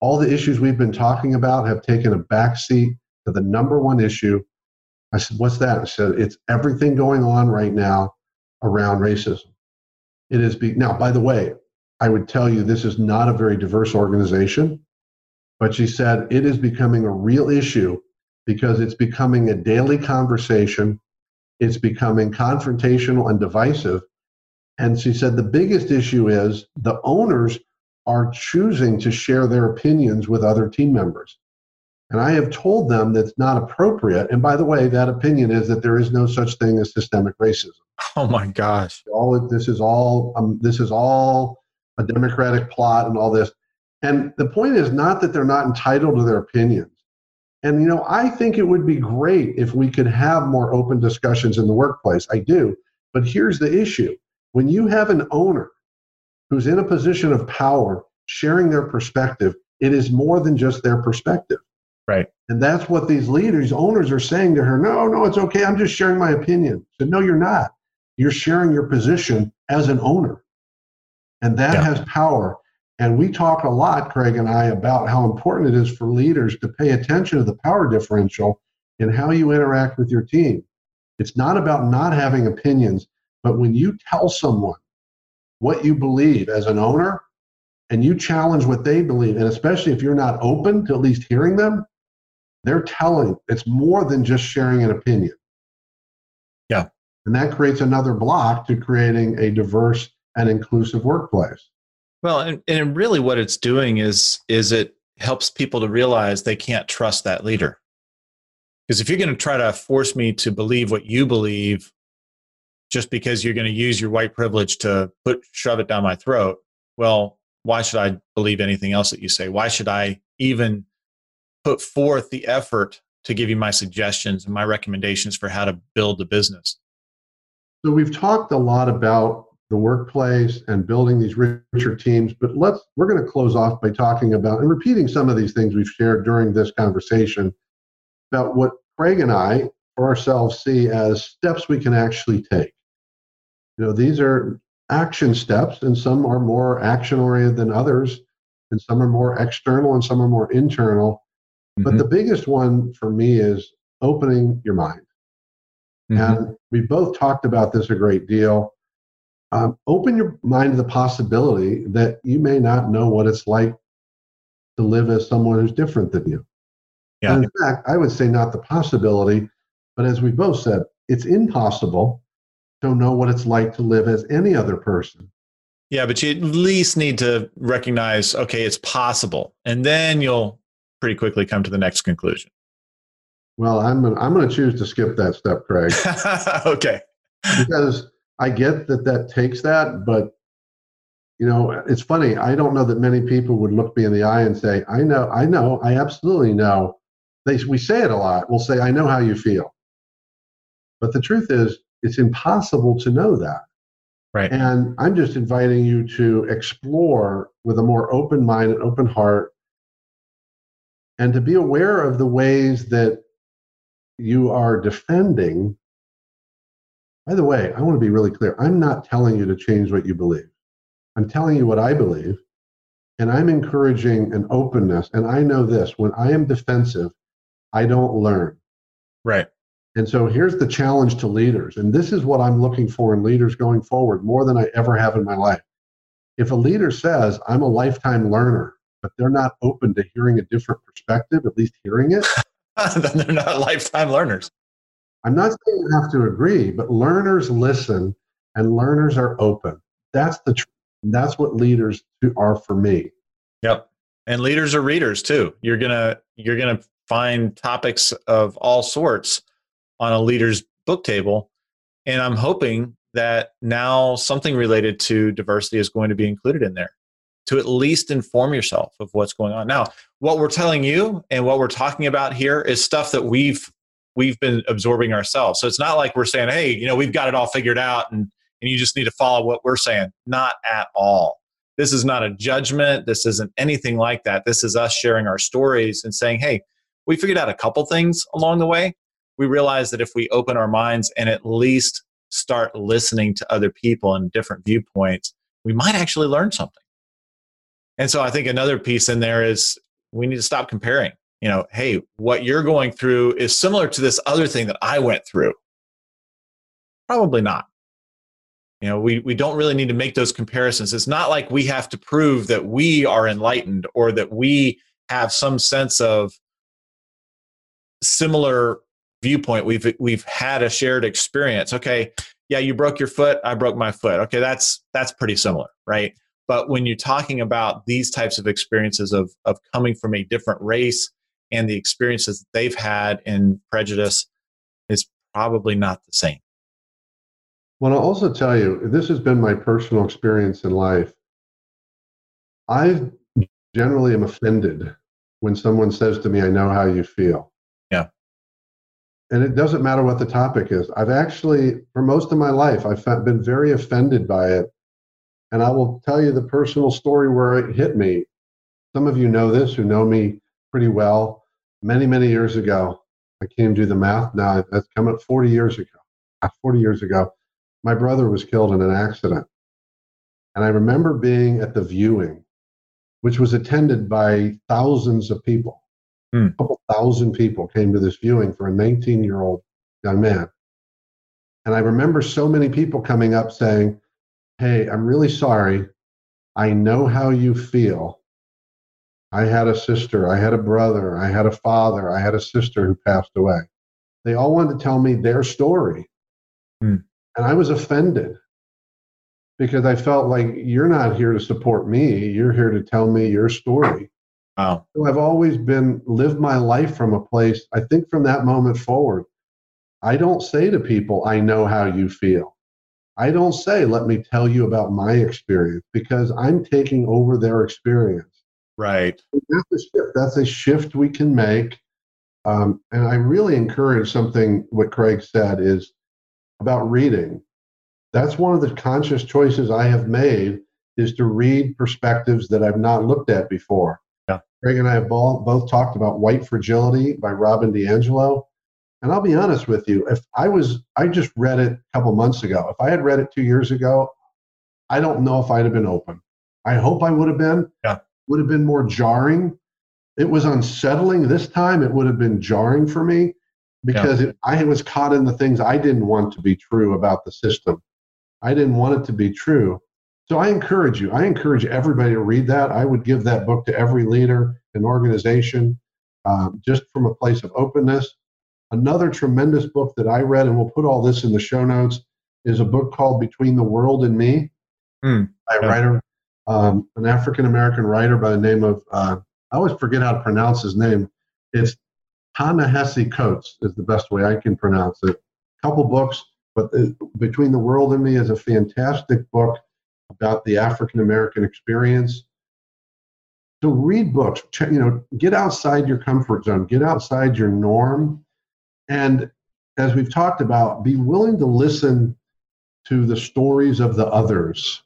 all the issues we've been talking about have taken a backseat to the number one issue I said, What's that? I said, It's everything going on right now around racism. It is be now, by the way, I would tell you this is not a very diverse organization, but she said it is becoming a real issue because it's becoming a daily conversation. It's becoming confrontational and divisive. And she said the biggest issue is the owners are choosing to share their opinions with other team members. And I have told them that's not appropriate. And by the way, that opinion is that there is no such thing as systemic racism. Oh my gosh! All this is all um, this is all a democratic plot and all this. And the point is not that they're not entitled to their opinions. And, you know, I think it would be great if we could have more open discussions in the workplace. I do. But here's the issue when you have an owner who's in a position of power sharing their perspective, it is more than just their perspective. Right. And that's what these leaders, owners are saying to her no, no, it's okay. I'm just sharing my opinion. I said, no, you're not. You're sharing your position as an owner. And that yeah. has power. And we talk a lot, Craig and I, about how important it is for leaders to pay attention to the power differential in how you interact with your team. It's not about not having opinions, but when you tell someone what you believe as an owner and you challenge what they believe, and especially if you're not open to at least hearing them, they're telling it's more than just sharing an opinion. Yeah. And that creates another block to creating a diverse and inclusive workplace. Well, and, and really what it's doing is is it helps people to realize they can't trust that leader. Because if you're going to try to force me to believe what you believe just because you're going to use your white privilege to put shove it down my throat, well, why should I believe anything else that you say? Why should I even put forth the effort to give you my suggestions and my recommendations for how to build the business? So we've talked a lot about the workplace and building these richer teams. But let's we're going to close off by talking about and repeating some of these things we've shared during this conversation about what Craig and I for ourselves see as steps we can actually take. You know, these are action steps, and some are more action oriented than others, and some are more external and some are more internal. Mm-hmm. But the biggest one for me is opening your mind. Mm-hmm. And we both talked about this a great deal um, open your mind to the possibility that you may not know what it's like to live as someone who's different than you. Yeah. And in fact, I would say not the possibility, but as we both said, it's impossible to know what it's like to live as any other person. Yeah, but you at least need to recognize, okay, it's possible, and then you'll pretty quickly come to the next conclusion. Well, I'm gonna, I'm going to choose to skip that step, Craig. [laughs] okay. because I get that that takes that, but you know, it's funny. I don't know that many people would look me in the eye and say, "I know, I know, I absolutely know." They we say it a lot. We'll say, "I know how you feel," but the truth is, it's impossible to know that. Right. And I'm just inviting you to explore with a more open mind and open heart, and to be aware of the ways that you are defending by the way, I want to be really clear. I'm not telling you to change what you believe. I'm telling you what I believe, and I'm encouraging an openness. And I know this when I am defensive, I don't learn. Right. And so here's the challenge to leaders. And this is what I'm looking for in leaders going forward more than I ever have in my life. If a leader says, I'm a lifetime learner, but they're not open to hearing a different perspective, at least hearing it, [laughs] then they're not lifetime learners. I'm not saying you have to agree, but learners listen and learners are open. That's the truth. That's what leaders are for me. Yep. And leaders are readers too. You're gonna you're gonna find topics of all sorts on a leader's book table. And I'm hoping that now something related to diversity is going to be included in there to at least inform yourself of what's going on. Now, what we're telling you and what we're talking about here is stuff that we've we've been absorbing ourselves. So it's not like we're saying, hey, you know, we've got it all figured out and, and you just need to follow what we're saying. Not at all. This is not a judgment. This isn't anything like that. This is us sharing our stories and saying, hey, we figured out a couple things along the way. We realized that if we open our minds and at least start listening to other people and different viewpoints, we might actually learn something. And so I think another piece in there is we need to stop comparing you know, hey, what you're going through is similar to this other thing that I went through. Probably not. You know, we, we don't really need to make those comparisons. It's not like we have to prove that we are enlightened or that we have some sense of similar viewpoint. We've we've had a shared experience. Okay, yeah, you broke your foot, I broke my foot. Okay, that's that's pretty similar, right? But when you're talking about these types of experiences of of coming from a different race, and the experiences that they've had in prejudice is probably not the same. Well, I'll also tell you, this has been my personal experience in life. I generally am offended when someone says to me, I know how you feel. Yeah. And it doesn't matter what the topic is. I've actually, for most of my life, I've been very offended by it. And I will tell you the personal story where it hit me. Some of you know this who know me pretty well. Many, many years ago, I can't do the math now. That's come up 40 years ago. Uh, 40 years ago, my brother was killed in an accident. And I remember being at the viewing, which was attended by thousands of people. Hmm. A couple thousand people came to this viewing for a 19 year old young man. And I remember so many people coming up saying, Hey, I'm really sorry. I know how you feel. I had a sister, I had a brother, I had a father, I had a sister who passed away. They all wanted to tell me their story. Hmm. And I was offended because I felt like you're not here to support me. You're here to tell me your story. Wow. So I've always been lived my life from a place, I think from that moment forward, I don't say to people, I know how you feel. I don't say, let me tell you about my experience because I'm taking over their experience. Right. That's a shift, That's a shift we can make. Um, and I really encourage something what Craig said is about reading. That's one of the conscious choices I have made is to read perspectives that I've not looked at before. Yeah. Craig and I have both, both talked about White Fragility by Robin DiAngelo. And I'll be honest with you, if I was, I just read it a couple months ago. If I had read it two years ago, I don't know if I'd have been open. I hope I would have been. Yeah. Would have been more jarring. It was unsettling this time. It would have been jarring for me because it, I was caught in the things I didn't want to be true about the system. I didn't want it to be true. So I encourage you, I encourage everybody to read that. I would give that book to every leader and organization um, just from a place of openness. Another tremendous book that I read, and we'll put all this in the show notes, is a book called Between the World and Me Hmm. by a writer, um, an African American writer by the name of, uh, I always forget how to pronounce his name. It's Ta-Nehisi Coates, is the best way I can pronounce it. A Couple books, but the, Between the World and Me is a fantastic book about the African American experience. So read books, you know, get outside your comfort zone, get outside your norm, and as we've talked about, be willing to listen to the stories of the others.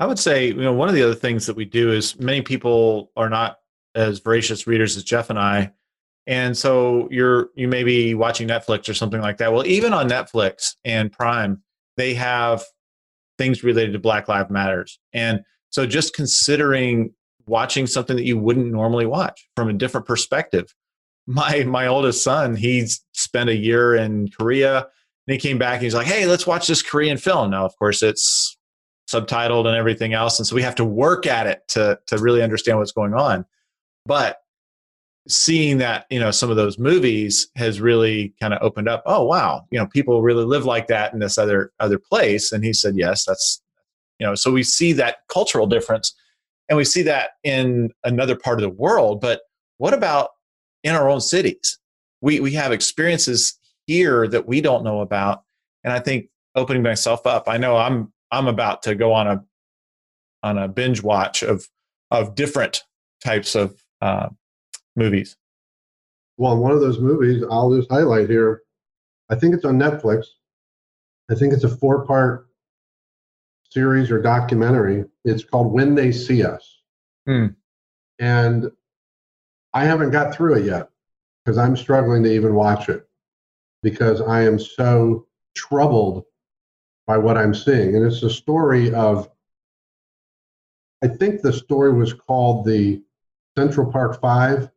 I would say, you know, one of the other things that we do is many people are not as voracious readers as Jeff and I. And so you're you may be watching Netflix or something like that. Well, even on Netflix and Prime, they have things related to Black Lives Matters. And so just considering watching something that you wouldn't normally watch from a different perspective. My my oldest son, he spent a year in Korea. And he came back and he's like, "Hey, let's watch this Korean film." Now, of course, it's subtitled and everything else and so we have to work at it to to really understand what's going on. But seeing that you know some of those movies has really kind of opened up oh wow you know people really live like that in this other other place. And he said yes that's you know so we see that cultural difference and we see that in another part of the world. But what about in our own cities we we have experiences here that we don't know about and i think opening myself up i know i'm I'm about to go on a on a binge watch of of different types of uh, movies. Well, one of those movies I'll just highlight here. I think it's on Netflix. I think it's a four part series or documentary. It's called When They See Us. Hmm. And I haven't got through it yet because I'm struggling to even watch it because I am so troubled by what I'm seeing. And it's a story of, I think the story was called the Central Park Five.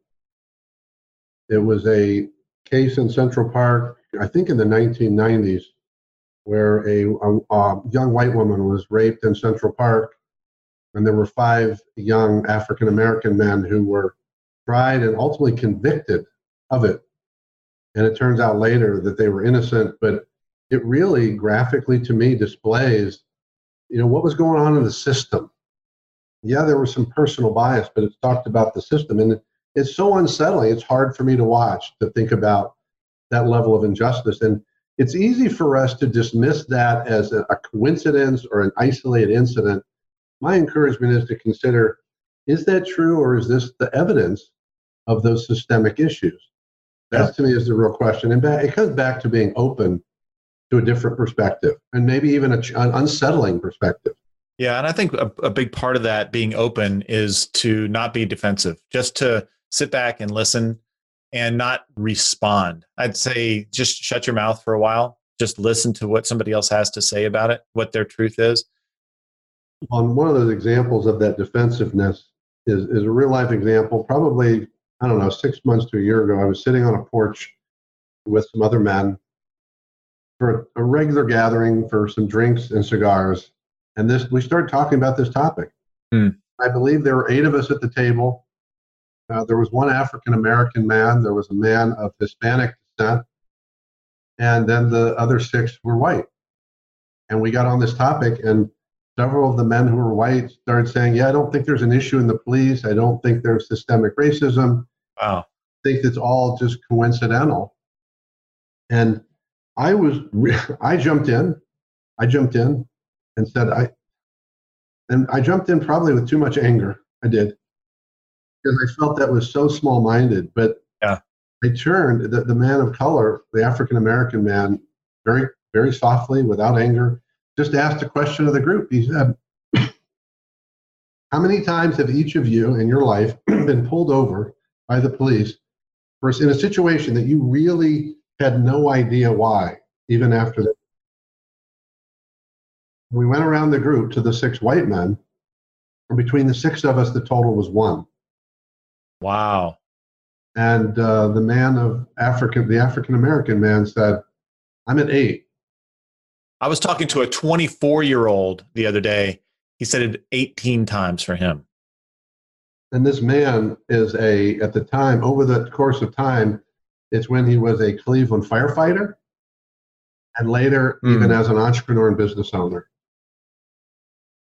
It was a case in Central Park, I think in the 1990s, where a, a, a young white woman was raped in Central Park. And there were five young African American men who were tried and ultimately convicted of it. And it turns out later that they were innocent, but it really graphically to me displays you know what was going on in the system. Yeah there was some personal bias but it's talked about the system and it's so unsettling it's hard for me to watch to think about that level of injustice. And it's easy for us to dismiss that as a, coincidence or an isolated incident. My encouragement is to consider is that true or is this the evidence of those systemic issues? That Yeah. to me is the real question. And back, it comes back to being open to a different perspective and maybe even a, an unsettling perspective. Yeah, and I think a, a big part of that being open is to not be defensive, just to sit back and listen and not respond. I'd say just shut your mouth for a while. Just listen to what somebody else has to say about it, what their truth is. On one of those examples of that defensiveness is, is a real life example. Probably, I don't know, six months to a year ago, I was sitting on a porch with some other men for a regular gathering for some drinks and cigars. And this, we started talking about this topic. Hmm. I believe there were eight of us at the table. Uh, there was one African American man, there was a man of Hispanic descent, and then the other six were white. And we got on this topic, and several of the men who were white started saying, Yeah, I don't think there's an issue in the police. I don't think there's systemic racism. Wow. I think it's all just coincidental. And I was, [laughs] I jumped in, I jumped in and said, I, and I jumped in probably with too much anger. I did because I felt that was so small minded. But Yeah. I turned the, the man of color, the African American man, very, very softly, without anger, just asked a question of the group. He said, [clears throat] How many times have each of you in your life [clears throat] been pulled over by the police for, in a situation that you really had no idea why, even after that? We went around the group to the six white men, and between the six of us, the total was one. Wow. And uh, the man of African, the African American man said, I'm at eight. I was talking to a 24 year old the other day. He said it 18 times for him. And this man is a, at the time, over the course of time, it's when he was a Cleveland firefighter and later, Hmm. even as an entrepreneur and business owner.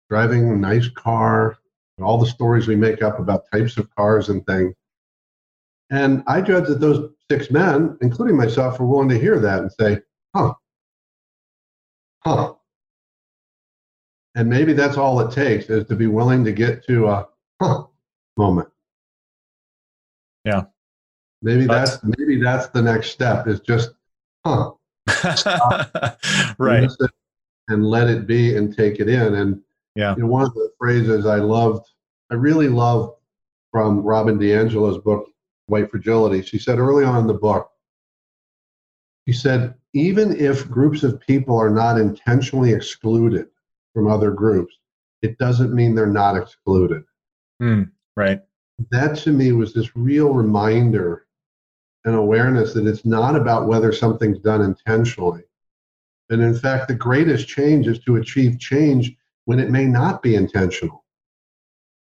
Driving a nice car, all the stories we make up about types of cars and things. And I judge that those six men, including myself, were willing to hear that and say, huh, huh. And maybe that's all it takes is to be willing to get to a huh moment. Yeah. Maybe That's- that's maybe that's the next step is just huh [laughs] right. and let it be and take it in. And Yeah. you know, one of the phrases I loved, I really love from Robin DiAngelo's book, White Fragility. She said early on in the book, she said, even if groups of people are not intentionally excluded from other groups, it doesn't mean they're not excluded. Hmm. Right. That to me was this real reminder and awareness that it's not about whether something's done intentionally. And in fact, the greatest change is to achieve change when it may not be intentional.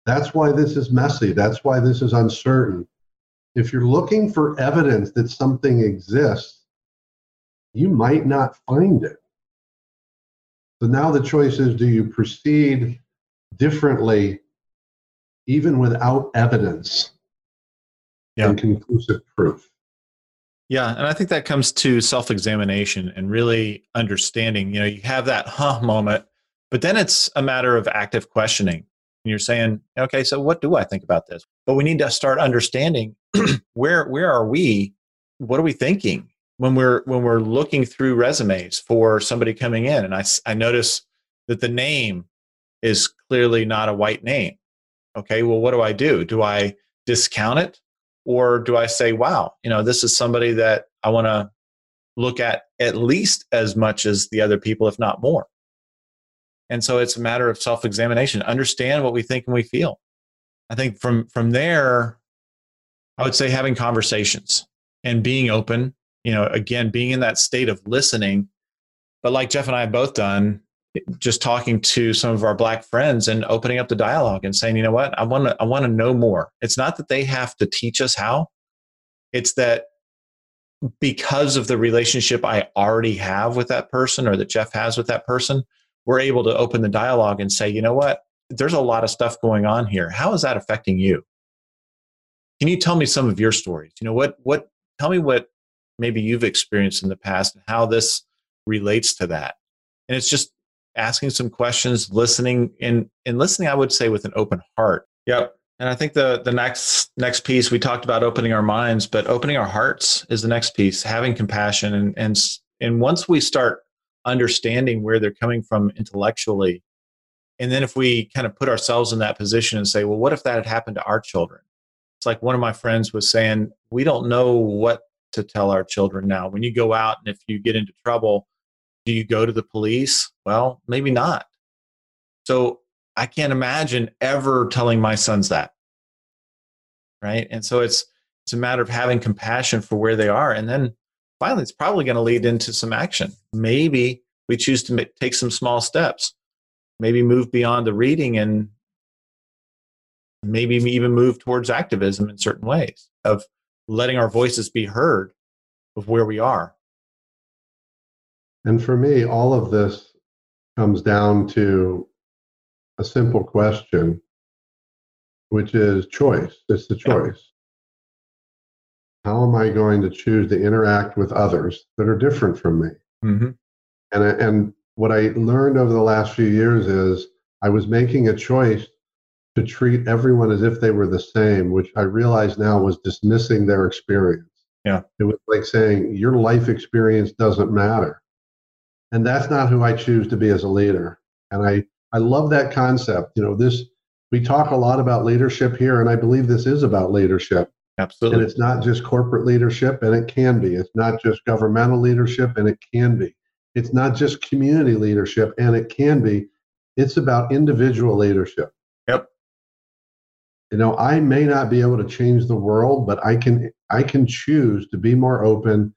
That's why this is messy. That's why this is uncertain. If you're looking for evidence that something exists, you might not find it. So now the choice is do you proceed differently, even without evidence Yeah. and conclusive proof? Yeah, and I think that comes to self-examination and really understanding. You know, you have that huh moment, but then it's a matter of active questioning. And you're saying, okay, so what do I think about this? But we need to start understanding [clears throat] where where are we? What are we thinking when we're when we're looking through resumes for somebody coming in? And I I notice that the name is clearly not a white name. Okay, well, what do I do? Do I discount it? or do I say, wow, you know, this is somebody that I want to look at at least as much as the other people, if not more? And so it's a matter of self examination, understand what we think and we feel. I think from, from there, I would say having conversations and being open, you know, again, being in that state of listening. But like Jeff and I have both done, just talking to some of our black friends and opening up the dialogue and saying, you know what, I want to I want to know more. It's not that they have to teach us how. It's that because of the relationship I already have with that person or that Jeff has with that person, we're able to open the dialogue and say, you know what, there's a lot of stuff going on here. How is that affecting you? Can you tell me some of your stories? You know what what tell me what maybe you've experienced in the past and how this relates to that. And it's just asking some questions, listening, and and listening, I would say with an open heart. Yep. And I think the the next next piece we talked about opening our minds, but opening our hearts is the next piece. Having compassion and and and once we start understanding where they're coming from intellectually, and then if we kind of put ourselves in that position and say, well, what if that had happened to our children? It's like one of my friends was saying, we don't know what to tell our children now. When you go out and if you get into trouble, do you go to the police? Well, maybe not. So I can't imagine ever telling my sons that. Right. And so it's it's a matter of having compassion for where they are. And then finally, it's probably going to lead into some action. Maybe we choose to make, take some small steps, maybe move beyond the reading and maybe even move towards activism in certain ways of letting our voices be heard of where we are. And for me, all of this comes down to a simple question, which is choice. It's the choice. How am I going to choose to interact with others that are different from me? Mm-hmm. And, and what I learned over the last few years is I was making a choice to treat everyone as if they were the same, which I realize now was dismissing their experience. Yeah. It was like saying, your life experience doesn't matter. And that's not who I choose to be as a leader. And I, I love that concept. You know, this, we talk a lot about leadership here, and I believe this is about leadership. Absolutely. And it's not just corporate leadership, and it can be. It's not just governmental leadership, and it can be. It's not just community leadership, and it can be. It's about individual leadership. Yep you know i may not be able to change the world but i can i can choose to be more open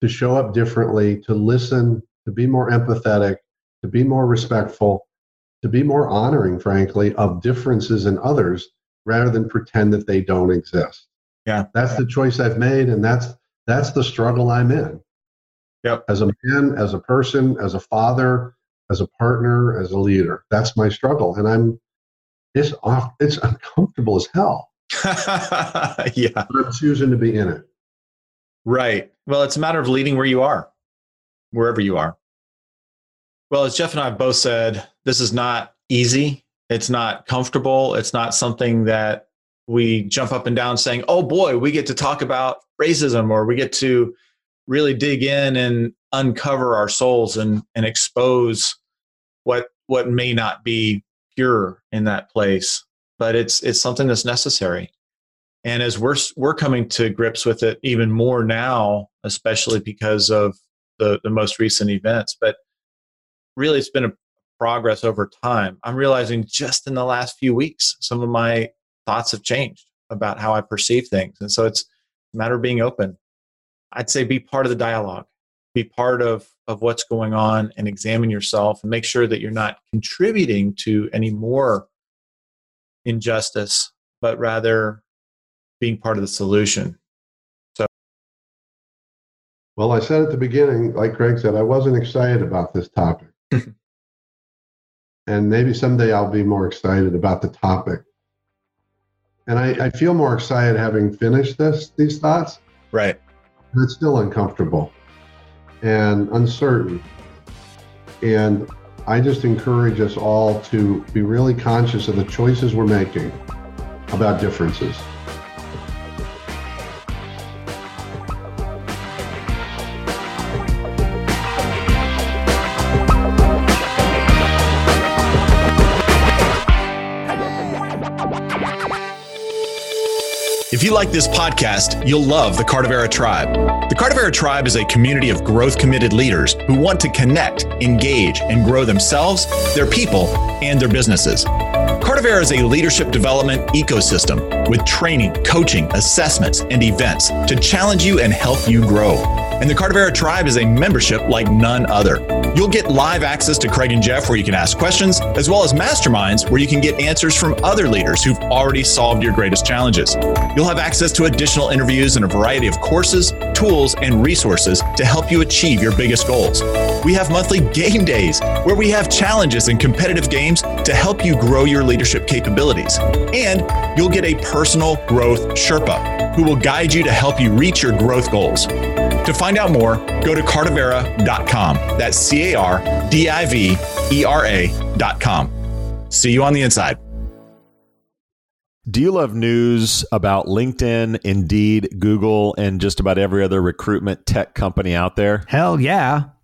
to show up differently to listen to be more empathetic to be more respectful to be more honoring frankly of differences in others rather than pretend that they don't exist yeah that's the choice i've made and that's that's the struggle i'm in yep as a man as a person as a father as a partner as a leader that's my struggle and i'm it's off, it's uncomfortable as hell. [laughs] yeah. But I'm choosing to be in it. Right. Well, it's a matter of leading where you are, wherever you are. Well, as Jeff and I have both said, this is not easy. It's not comfortable. It's not something that we jump up and down saying, oh boy, we get to talk about racism or we get to really dig in and uncover our souls and, and expose what what may not be pure in that place but it's it's something that's necessary and as we're we're coming to grips with it even more now especially because of the the most recent events but really it's been a progress over time. I'm realizing just in the last few weeks some of my thoughts have changed about how i perceive things. And so it's a matter of being open. I'd say be part of the dialogue. Be part of of what's going on and examine yourself and make sure that you're not contributing to any more injustice but rather being part of the solution. so well i said at the beginning like craig said i wasn't excited about this topic [laughs] and maybe someday i'll be more excited about the topic and I, I feel more excited having finished this these thoughts right it's still uncomfortable and uncertain. And I just encourage us all to be really conscious of the choices we're making about differences. You like this podcast, you'll love the Cardavera Tribe. The Cardavera Tribe is a community of growth committed leaders who want to connect, engage, and grow themselves, their people, and their businesses. Cardavera is a leadership development ecosystem with training, coaching, assessments, and events to challenge you and help you grow. And the Cardavera Tribe is a membership like none other. You'll get live access to Craig and Jeff where you can ask questions, as well as masterminds where you can get answers from other leaders who've already solved your greatest challenges. You'll have access to additional interviews and a variety of courses, tools, and resources to help you achieve your biggest goals. We have monthly game days where we have challenges and competitive games to help you grow your leadership capabilities. And you'll get a personal growth Sherpa who will guide you to help you reach your growth goals. To find out more, go to cardavera.com. That's C A R D I V E R A.com. See you on the inside. Do you love news about LinkedIn, Indeed, Google, and just about every other recruitment tech company out there? Hell yeah.